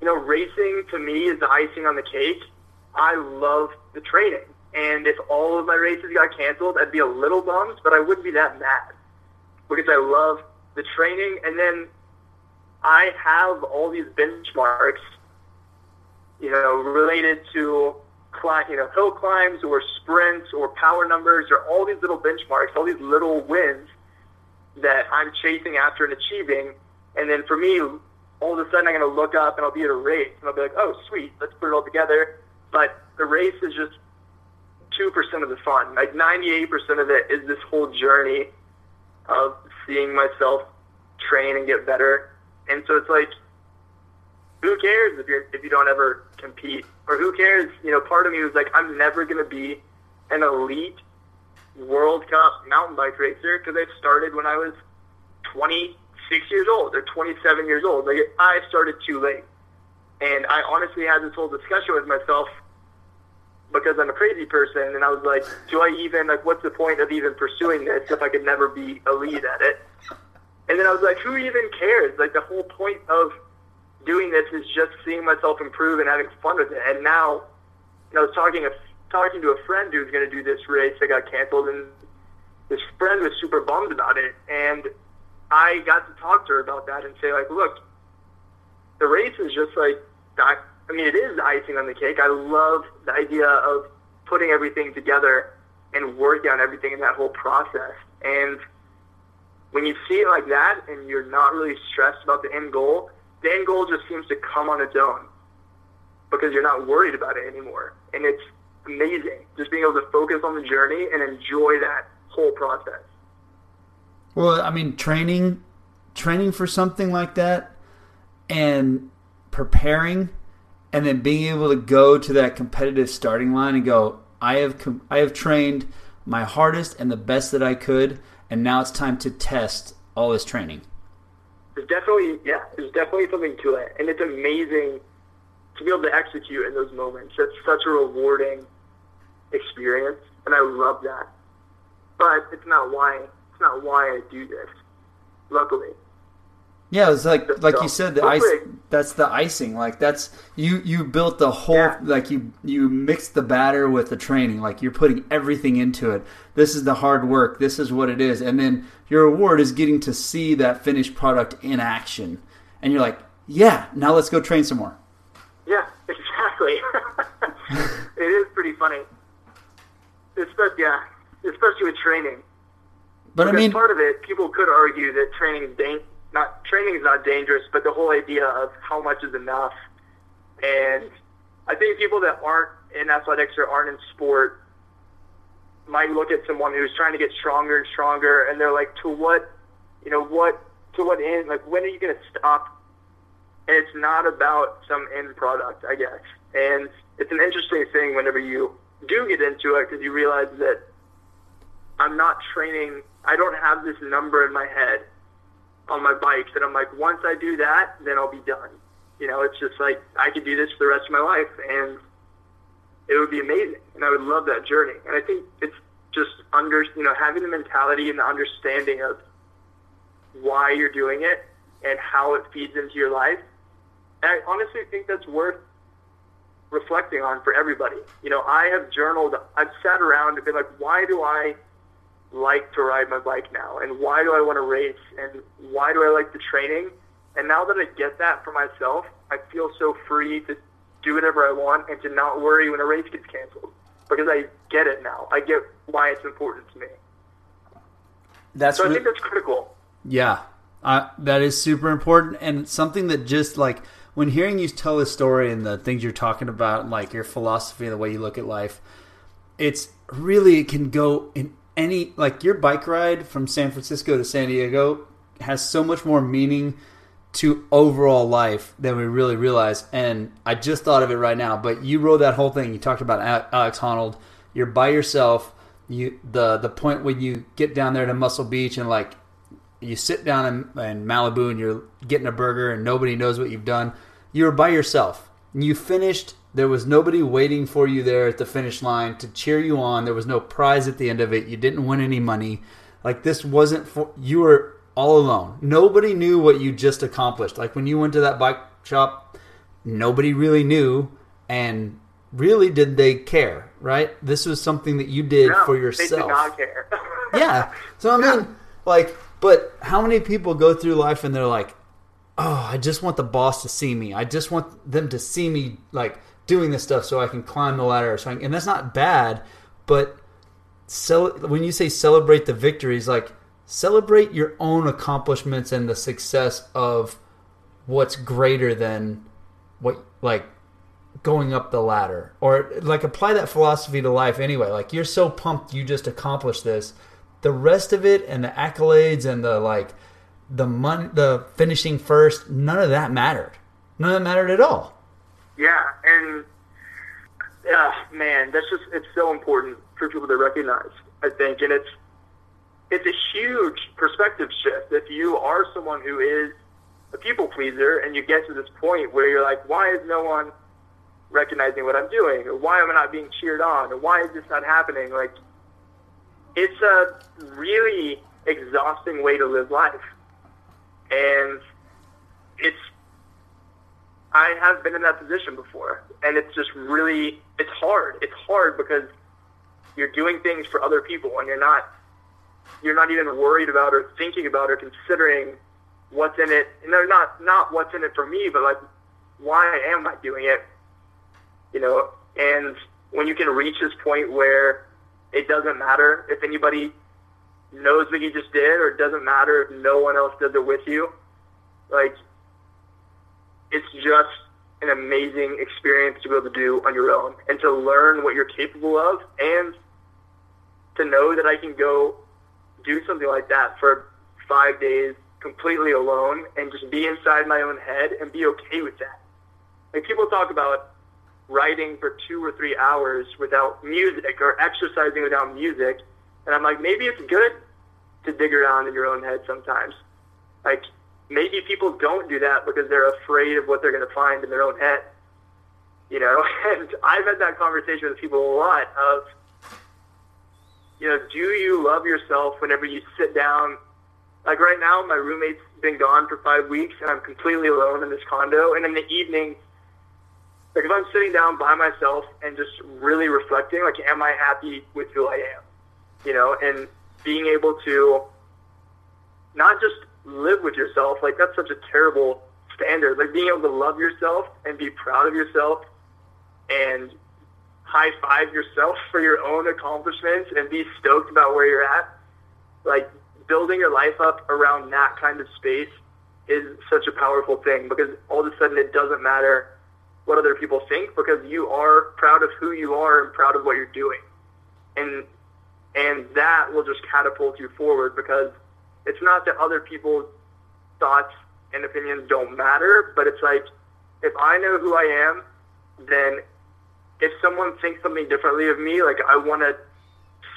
you know, racing to me is the icing on the cake. I love the training. And if all of my races got canceled, I'd be a little bummed, but I wouldn't be that mad because I love the training. And then I have all these benchmarks, you know, related to climb, you know, hill climbs or sprints or power numbers or all these little benchmarks, all these little wins that I'm chasing after and achieving. And then for me, all of a sudden I'm going to look up and I'll be at a race and I'll be like, oh, sweet, let's put it all together. But the race is just 2% of the fun. Like 98% of it is this whole journey of seeing myself train and get better. And so it's like, who cares if you if you don't ever compete or who cares? You know, part of me was like, I'm never going to be an elite World Cup mountain bike racer because I started when I was 26 years old or 27 years old. Like I started too late, and I honestly had this whole discussion with myself because I'm a crazy person, and I was like, do I even like what's the point of even pursuing this if I could never be elite at it? And then I was like, who even cares? Like the whole point of doing this is just seeing myself improve and having fun with it. And now, know, I was talking talking to a friend who's going to do this race that got canceled, and this friend was super bummed about it. And I got to talk to her about that and say, like, look, the race is just like, I mean, it is icing on the cake. I love the idea of putting everything together and working on everything in that whole process. And when you see it like that and you're not really stressed about the end goal, the end goal just seems to come on its own because you're not worried about it anymore. And it's amazing just being able to focus on the journey and enjoy that whole process. Well, I mean, training, training for something like that, and preparing, and then being able to go to that competitive starting line and go, I have, com- I have trained my hardest and the best that I could, and now it's time to test all this training. There's definitely, yeah, there's definitely something to it, and it's amazing to be able to execute in those moments. It's such a rewarding experience, and I love that. But it's not why it's not why I do this. Luckily. Yeah, it's like like you said, the ice. That's the icing. Like that's you. You built the whole. Yeah. Like you you mixed the batter with the training. Like you're putting everything into it. This is the hard work. This is what it is. And then your reward is getting to see that finished product in action. And you're like, yeah, now let's go train some more. Yeah, *laughs* exactly. *laughs* it is pretty funny. Especially, yeah, especially with training. But because I mean, part of it, people could argue that training is da- not training is not dangerous, but the whole idea of how much is enough. And I think people that aren't in athletics or aren't in sport might look at someone who's trying to get stronger and stronger, and they're like, to what, you know, what, to what end? Like, when are you going to stop? And it's not about some end product, I guess. And it's an interesting thing whenever you do get into it because you realize that I'm not training. I don't have this number in my head on my bike that I'm like, once I do that, then I'll be done. You know, it's just like I could do this for the rest of my life, and it would be amazing, and I would love that journey. And I think it's just under, you know, having the mentality and the understanding of why you're doing it and how it feeds into your life. And I honestly think that's worth reflecting on for everybody. You know, I have journaled, I've sat around and been like, why do I like to ride my bike now? And why do I want to race? And why do I like the training? And now that I get that for myself, I feel so free to do whatever I want and to not worry when a race gets canceled because I get it now. I get why it's important to me. That's so I think that's critical. Yeah, uh, that is super important and something that just like when hearing you tell this story and the things you're talking about, and like your philosophy and the way you look at life, it's really it can go in any like your bike ride from San Francisco to San Diego has so much more meaning to overall life than we really realize. And I just thought of it right now. But you wrote that whole thing. You talked about Alex Honnold. You're by yourself. You the the point when you get down there to Muscle Beach and like you sit down in, in Malibu and you're getting a burger and nobody knows what you've done. You were by yourself. You finished. There was nobody waiting for you there at the finish line to cheer you on. There was no prize at the end of it. You didn't win any money. Like this wasn't for you were all alone. Nobody knew what you just accomplished. Like when you went to that bike shop, nobody really knew and really did they care, right? This was something that you did no, for yourself. They did not care. *laughs* yeah. So I mean, yeah. like but how many people go through life and they're like, "Oh, I just want the boss to see me. I just want them to see me like doing this stuff so I can climb the ladder." So I, and that's not bad, but so when you say celebrate the victories, like celebrate your own accomplishments and the success of what's greater than what like going up the ladder. Or like apply that philosophy to life anyway. Like you're so pumped you just accomplished this. The rest of it and the accolades and the like the money the finishing first none of that mattered. None of that mattered at all yeah and yeah man that's just it's so important for people to recognize i think and it's it's a huge perspective shift if you are someone who is a people pleaser and you get to this point where you're like, why is no one recognizing what I'm doing? Or why am I not being cheered on? Or why is this not happening? Like, it's a really exhausting way to live life. And it's, I have been in that position before. And it's just really, it's hard. It's hard because you're doing things for other people and you're not you're not even worried about or thinking about or considering what's in it. And they're not not what's in it for me, but like why am I doing it? You know, and when you can reach this point where it doesn't matter if anybody knows what you just did, or it doesn't matter if no one else does it with you, like it's just an amazing experience to be able to do on your own and to learn what you're capable of and to know that I can go do something like that for five days completely alone and just be inside my own head and be okay with that. Like people talk about writing for two or three hours without music or exercising without music. And I'm like, maybe it's good to dig around in your own head sometimes. Like maybe people don't do that because they're afraid of what they're going to find in their own head. You know, *laughs* and I've had that conversation with people a lot of, you know, do you love yourself whenever you sit down? Like right now, my roommate's been gone for five weeks and I'm completely alone in this condo. And in the evening, like if I'm sitting down by myself and just really reflecting, like, am I happy with who I am? You know, and being able to not just live with yourself, like that's such a terrible standard. Like being able to love yourself and be proud of yourself and high five yourself *laughs* for your own accomplishments and be stoked about where you're at. Like building your life up around that kind of space is such a powerful thing because all of a sudden it doesn't matter what other people think because you are proud of who you are and proud of what you're doing. And and that will just catapult you forward because it's not that other people's thoughts and opinions don't matter, but it's like if I know who I am, then if someone thinks something differently of me, like I want to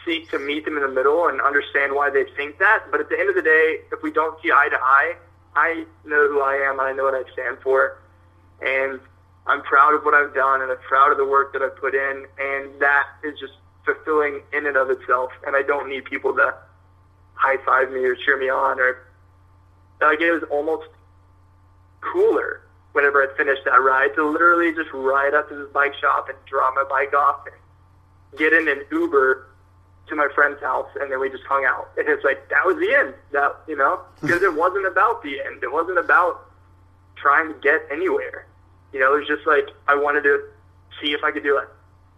seek to meet them in the middle and understand why they think that. But at the end of the day, if we don't see eye to eye, I know who I am I know what I stand for. And I'm proud of what I've done and I'm proud of the work that I've put in, and that is just fulfilling in and of itself. And I don't need people to high five me or cheer me on, or like it was almost cooler whenever I finished that ride to literally just ride up to this bike shop and drop my bike off and get in an Uber to my friend's house, and then we just hung out. And it's like that was the end. That you know, *laughs* because it wasn't about the end. It wasn't about trying to get anywhere. You know, it was just like I wanted to see if I could do it,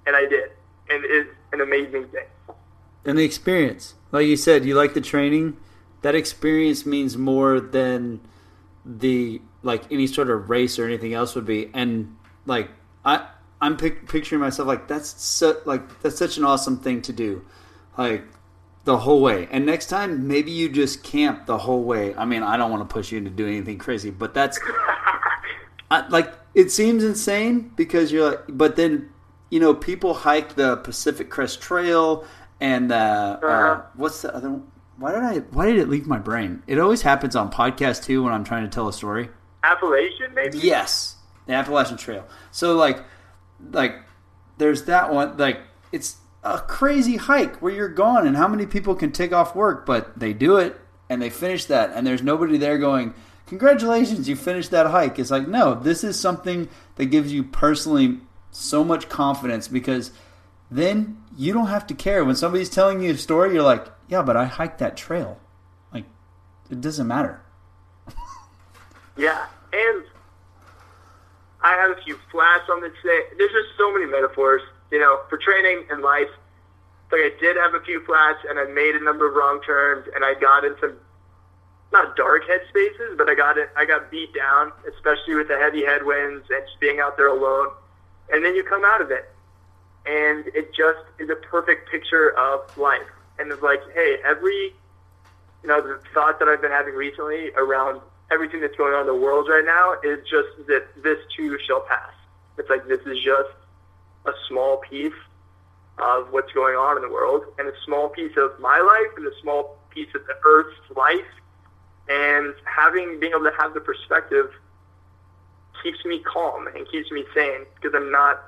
and I did, and it's an amazing thing. And the experience, like you said, you like the training. That experience means more than the like any sort of race or anything else would be. And like I, I'm pic- picturing myself like that's so, like that's such an awesome thing to do, like the whole way. And next time, maybe you just camp the whole way. I mean, I don't want to push you into doing anything crazy, but that's *laughs* I, like it seems insane because you're like, but then you know people hike the Pacific Crest Trail and uh, uh-huh. uh, what's the other? one? Why did I? Why did it leave my brain? It always happens on podcast too when I'm trying to tell a story. Appalachian, maybe. Yes, the Appalachian Trail. So like, like there's that one. Like it's a crazy hike where you're gone, and how many people can take off work, but they do it and they finish that, and there's nobody there going congratulations, you finished that hike. It's like, no, this is something that gives you personally so much confidence because then you don't have to care. When somebody's telling you a story, you're like, yeah, but I hiked that trail. Like, it doesn't matter. *laughs* yeah, and I had a few flats on the say. There's just so many metaphors, you know, for training and life. Like I did have a few flats, and I made a number of wrong turns, and I got into not dark head spaces, but I got it. I got beat down, especially with the heavy headwinds and just being out there alone. And then you come out of it, and it just is a perfect picture of life. And it's like, hey, every you know the thought that I've been having recently around everything that's going on in the world right now is just that this too shall pass. It's like this is just a small piece of what's going on in the world, and a small piece of my life, and a small piece of the Earth's life and having being able to have the perspective keeps me calm and keeps me sane because I'm not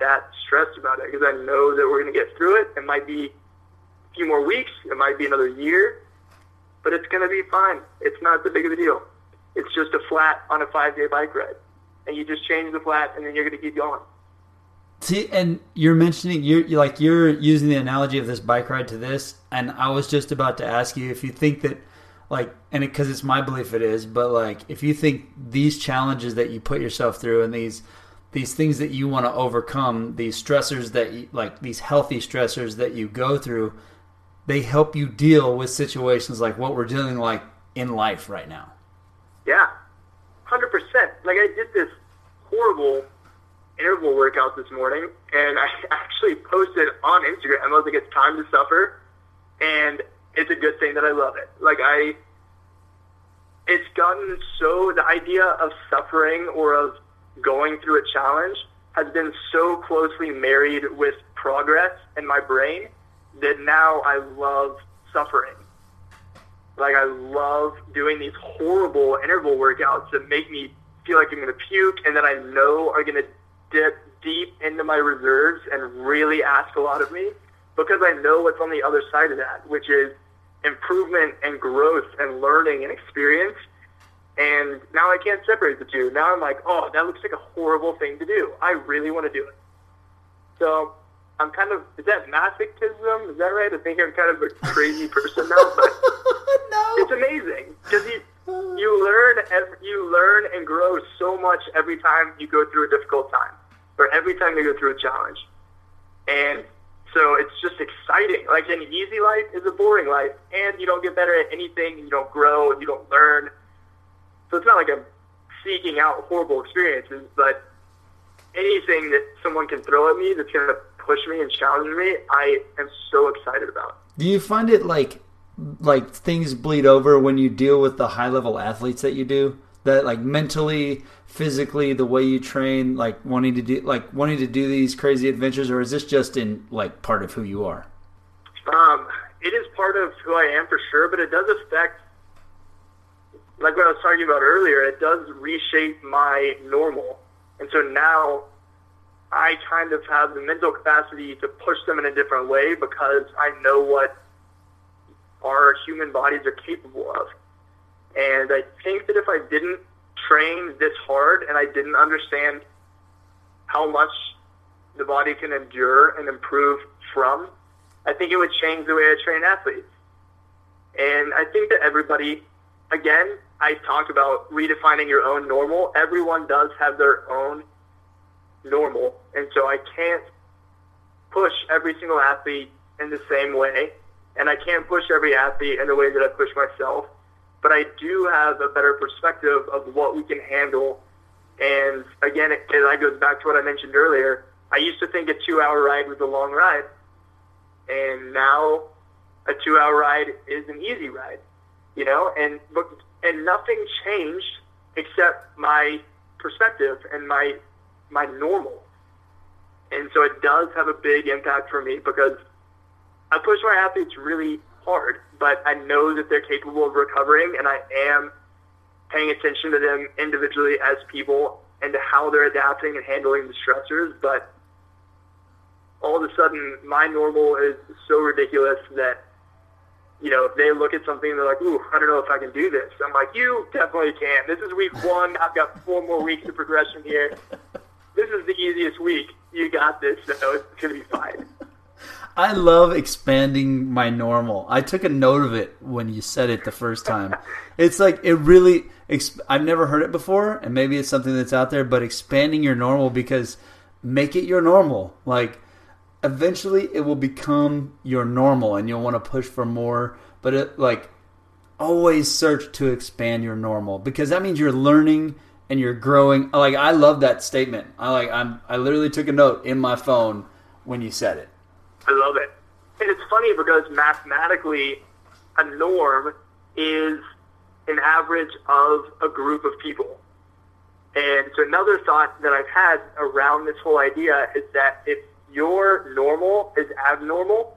that stressed about it because I know that we're going to get through it. It might be a few more weeks, it might be another year, but it's going to be fine. It's not the big of a deal. It's just a flat on a five day bike ride, and you just change the flat, and then you're going to keep going. See, and you're mentioning you're, you're like you're using the analogy of this bike ride to this, and I was just about to ask you if you think that like and because it, it's my belief it is but like if you think these challenges that you put yourself through and these these things that you want to overcome these stressors that you, like these healthy stressors that you go through they help you deal with situations like what we're dealing like in life right now yeah 100% like I did this horrible interval workout this morning, and I *laughs* actually posted on Instagram. I was like, it's time to suffer, and it's a good thing that I love it. Like I, it's gotten so the idea of suffering or of going through a challenge has been so closely married with progress in my brain that now I love suffering. Like I love doing these horrible interval workouts that make me feel like I'm going to puke and that I know are going to dip deep into my reserves and really ask a lot of me because I know what's on the other side of that, which is improvement and growth and learning and experience. And now I can't separate the two. Now I'm like, oh, that looks like a horrible thing to do. I really want to do it. So I'm kind of, is that masochism? Is that right? I think I'm kind of a crazy person now, but *laughs* no. it's amazing because you, you learn, every, you learn and grow so much every time you go through a difficult time or every time you go through a challenge. And so it's just exciting. Like an easy life is a boring life, and you don't get better at anything, you don't grow, and you don't learn. So it's not like I'm seeking out horrible experiences, but anything that someone can throw at me that's going to push me and challenge me, I am so excited about. Do you find it like like things bleed over when you deal with the high level athletes that you do? That like mentally, physically, the way you train, like wanting to do like wanting to do these crazy adventures, or is this just in like part of who you are? Um, it is part of who I am for sure, but it does affect like what I was talking about earlier, it does reshape my normal. And so now I kind of have the mental capacity to push them in a different way because I know what our human bodies are capable of. And I think that if I didn't train this hard and I didn't understand how much the body can endure and improve from, I think it would change the way I train athletes. And I think that everybody, again, I talked about redefining your own normal. Everyone does have their own normal. And so I can't push every single athlete in the same way. And I can't push every athlete in the way that I push myself. But I do have a better perspective of what we can handle. And again, it, it goes back to what I mentioned earlier. I used to think a two-hour ride was a long ride. And now a two-hour ride is an easy ride. You know, and but and nothing changed except my perspective and my my normal. And so it does have a big impact for me because I push my athletes really hard, but I know that they're capable of recovering and I am paying attention to them individually as people and to how they're adapting and handling the stressors. But all of a sudden, my normal is so ridiculous that you know, if they look at something they're like, ooh, I don't know if I can do this. I'm like, you definitely can. This is week one. I've got four more weeks of progression here. This is the easiest week. You got this, so it's going to be fine. I love expanding my normal. I took a note of it when you said it the first time. it's like it really. I've never heard it before, and maybe it's something that's out there. But expanding your normal because make it your normal. Like eventually, it will become your normal, and you'll want to push for more. But it like always search to expand your normal because that means you're learning and you're growing. Like I love that statement. I like I'm I literally took a note in my phone when you said it. I love it. And it's funny because mathematically, a norm is an average of a group of people. And so another thought that I've had around this whole idea is that if your normal is abnormal,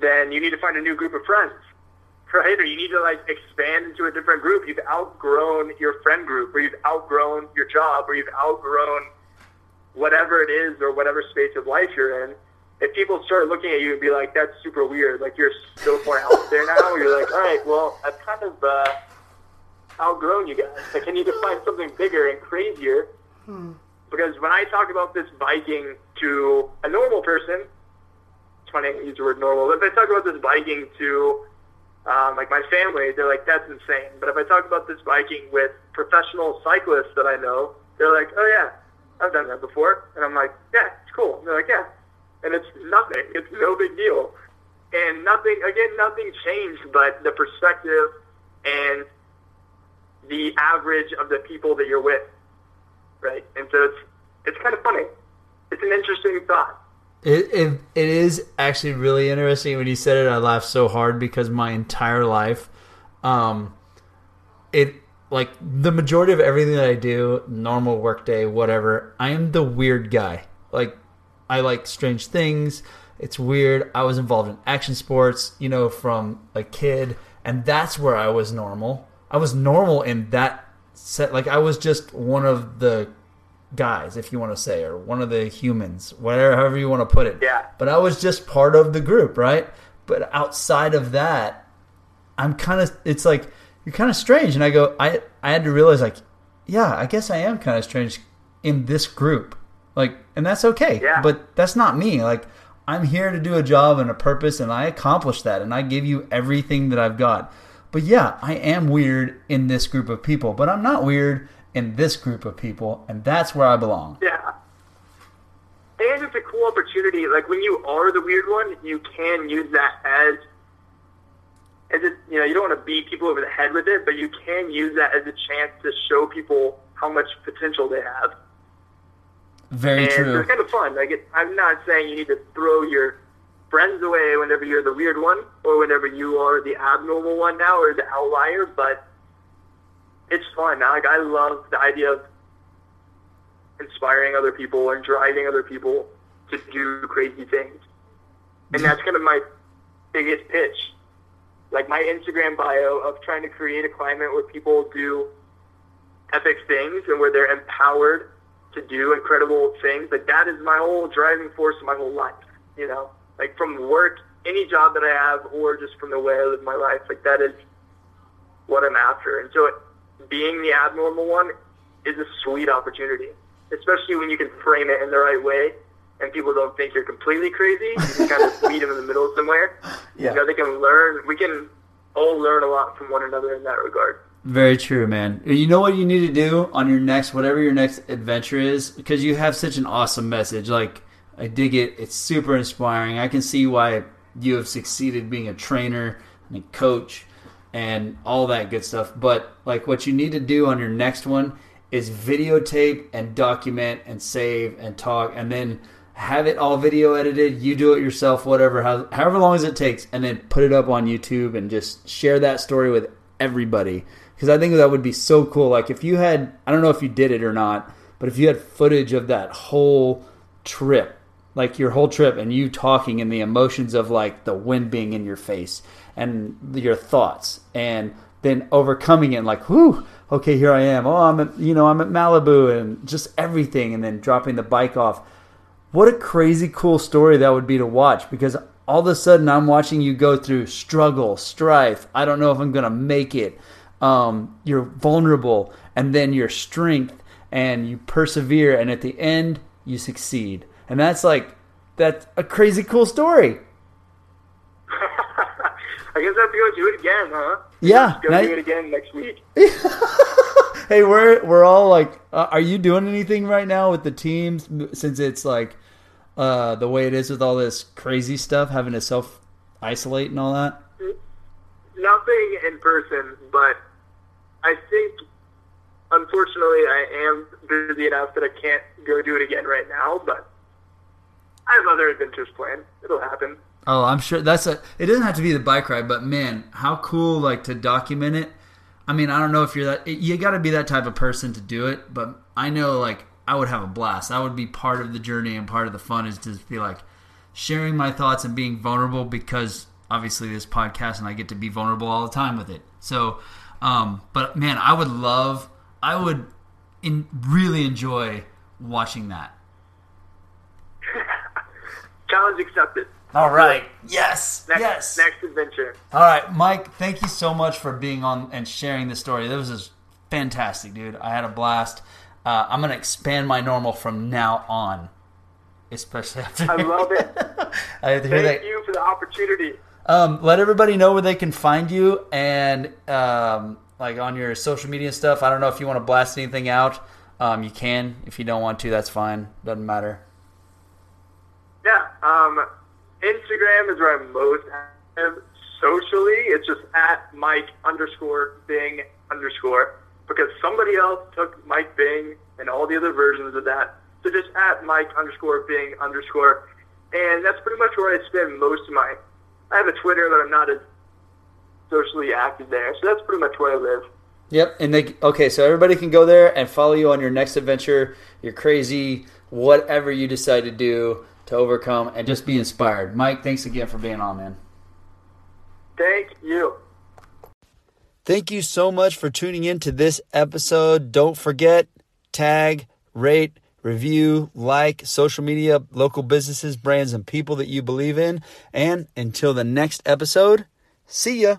then you need to find a new group of friends, *laughs* right? Or you need to like expand into a different group. You've outgrown your friend group, or you've outgrown your job, or you've outgrown whatever it is, or whatever space of life you're in if people start looking at you and be like, "That's super weird," like you're so far out there now, *laughs* you're like, "All right, well, I've kind of uh, outgrown you guys. Like, I need to find something bigger and crazier." Hmm. Because when I talk about this biking to a normal person, funny I use the word normal, but if I talk about this biking to um, like my family, they're like, "That's insane." But if I talk about this biking with professional cyclists that I know, they're like, "Oh yeah, I've done that before," and I'm like, "Yeah, it's cool." And they're like, "Yeah." and it's nothing. It's no big deal. And nothing, again, nothing changed but the perspective and the average of the people that you're with, right? And so it's it's kind of funny. It's an interesting thought. It, it it is actually really interesting when you said it. I laughed so hard because my entire life, um, it like the majority of everything that I do, normal workday, whatever. I am the weird guy. Like I like strange things. It's weird. I was involved in action sports, you know, from a kid, and that's where I was normal. I was normal in that set. Like I was just one of the guys, if you want to say, or one of the humans, whatever, however you want to put it. Yeah. But I was just part of the group, right? But outside of that, I'm kind of. It's like you're kind of strange, and I go. I I had to realize, like, yeah, I guess I am kind of strange in this group, like, and that's okay. Yeah. But that's not me. Like, I'm here to do a job and a purpose, and I accomplish that, and I give you everything that I've got. But yeah, I am weird in this group of people, but I'm not weird in this group of people, and that's where I belong. Yeah. And it's a cool opportunity. Like when you are the weird one, you can use that as as it, you know, you don't want to beat people over the head with it, but you can use that as a chance to show people how much potential they have. Very and true. it's kind of fun. Like it, I'm not saying you need to throw your friends away whenever you're the weird one or whenever you are the abnormal one now or the outlier, but it's fun. Like I love the idea of inspiring other people and driving other people to do crazy things. And that's kind of my biggest pitch. Like my Instagram bio of trying to create a climate where people do epic things and where they're empowered to do incredible things. Like that is my whole driving force of my whole life. You know, like from work, any job that I have, or just from the way I live my life. Like that is what I'm after. And so, being the abnormal one is a sweet opportunity, especially when you can frame it in the right way. And people don't think you're completely crazy. You can kind of meet them in the middle somewhere. Yeah. You know, they can learn. We can all learn a lot from one another in that regard. Very true, man. You know what you need to do on your next, whatever your next adventure is, because you have such an awesome message. Like, I dig it. It's super inspiring. I can see why you have succeeded being a trainer and a coach and all that good stuff. But, like, what you need to do on your next one is videotape and document and save and talk and then have it all video edited. You do it yourself, whatever, how, however long as it takes, and then put it up on YouTube and just share that story with everybody because I think that would be so cool. Like if you had, I don't know if you did it or not, but if you had footage of that whole trip, like your whole trip, and you talking and the emotions of like the wind being in your face and your thoughts, and then overcoming it, like, whew, okay, here I am. Oh, I'm at, you know, I'm at Malibu, and just everything, and then dropping the bike off. What a crazy cool story that would be to watch because all of a sudden I'm watching you go through struggle, strife. I don't know if I'm gonna make it um, you're vulnerable, and then your strength, and you persevere, and at the end you succeed. And that's like that's a crazy cool story. *laughs* I guess I have to go do it again, huh? Yeah, Go now- do it again next week. *laughs* hey, we're we're all like, uh, are you doing anything right now with the teams since it's like uh, the way it is with all this crazy stuff, having to self isolate and all that? Nothing in person, but I think unfortunately I am busy enough that I can't go do it again right now. But I have other adventures planned. It'll happen. Oh, I'm sure that's a. It doesn't have to be the bike ride, but man, how cool! Like to document it. I mean, I don't know if you're that. You got to be that type of person to do it, but I know like I would have a blast. That would be part of the journey and part of the fun is to be like sharing my thoughts and being vulnerable because obviously this podcast and I get to be vulnerable all the time with it. So, um, but man, I would love. I would in, really enjoy watching that. Challenge accepted. All right. Yes. Next, yes. Next adventure. All right, Mike, thank you so much for being on and sharing this story. This was fantastic, dude. I had a blast. Uh, I'm going to expand my normal from now on, especially after. I love it. *laughs* I have to hear Thank that. you for the opportunity. Um, let everybody know where they can find you and um, like on your social media stuff. I don't know if you want to blast anything out. Um, you can. If you don't want to, that's fine. Doesn't matter. Yeah. Um, Instagram is where I'm most active. Socially, it's just at Mike underscore Bing underscore. because somebody else took Mike Bing and all the other versions of that. So just at Mike underscore Bing underscore. And that's pretty much where I spend most of my. I have a Twitter, but I'm not as socially active there. So that's pretty much where I live. Yep, and they okay, so everybody can go there and follow you on your next adventure, your crazy whatever you decide to do to overcome and just be inspired. Mike, thanks again for being on, man. Thank you. Thank you so much for tuning in to this episode. Don't forget tag, rate, review, like social media, local businesses, brands and people that you believe in. And until the next episode, see ya.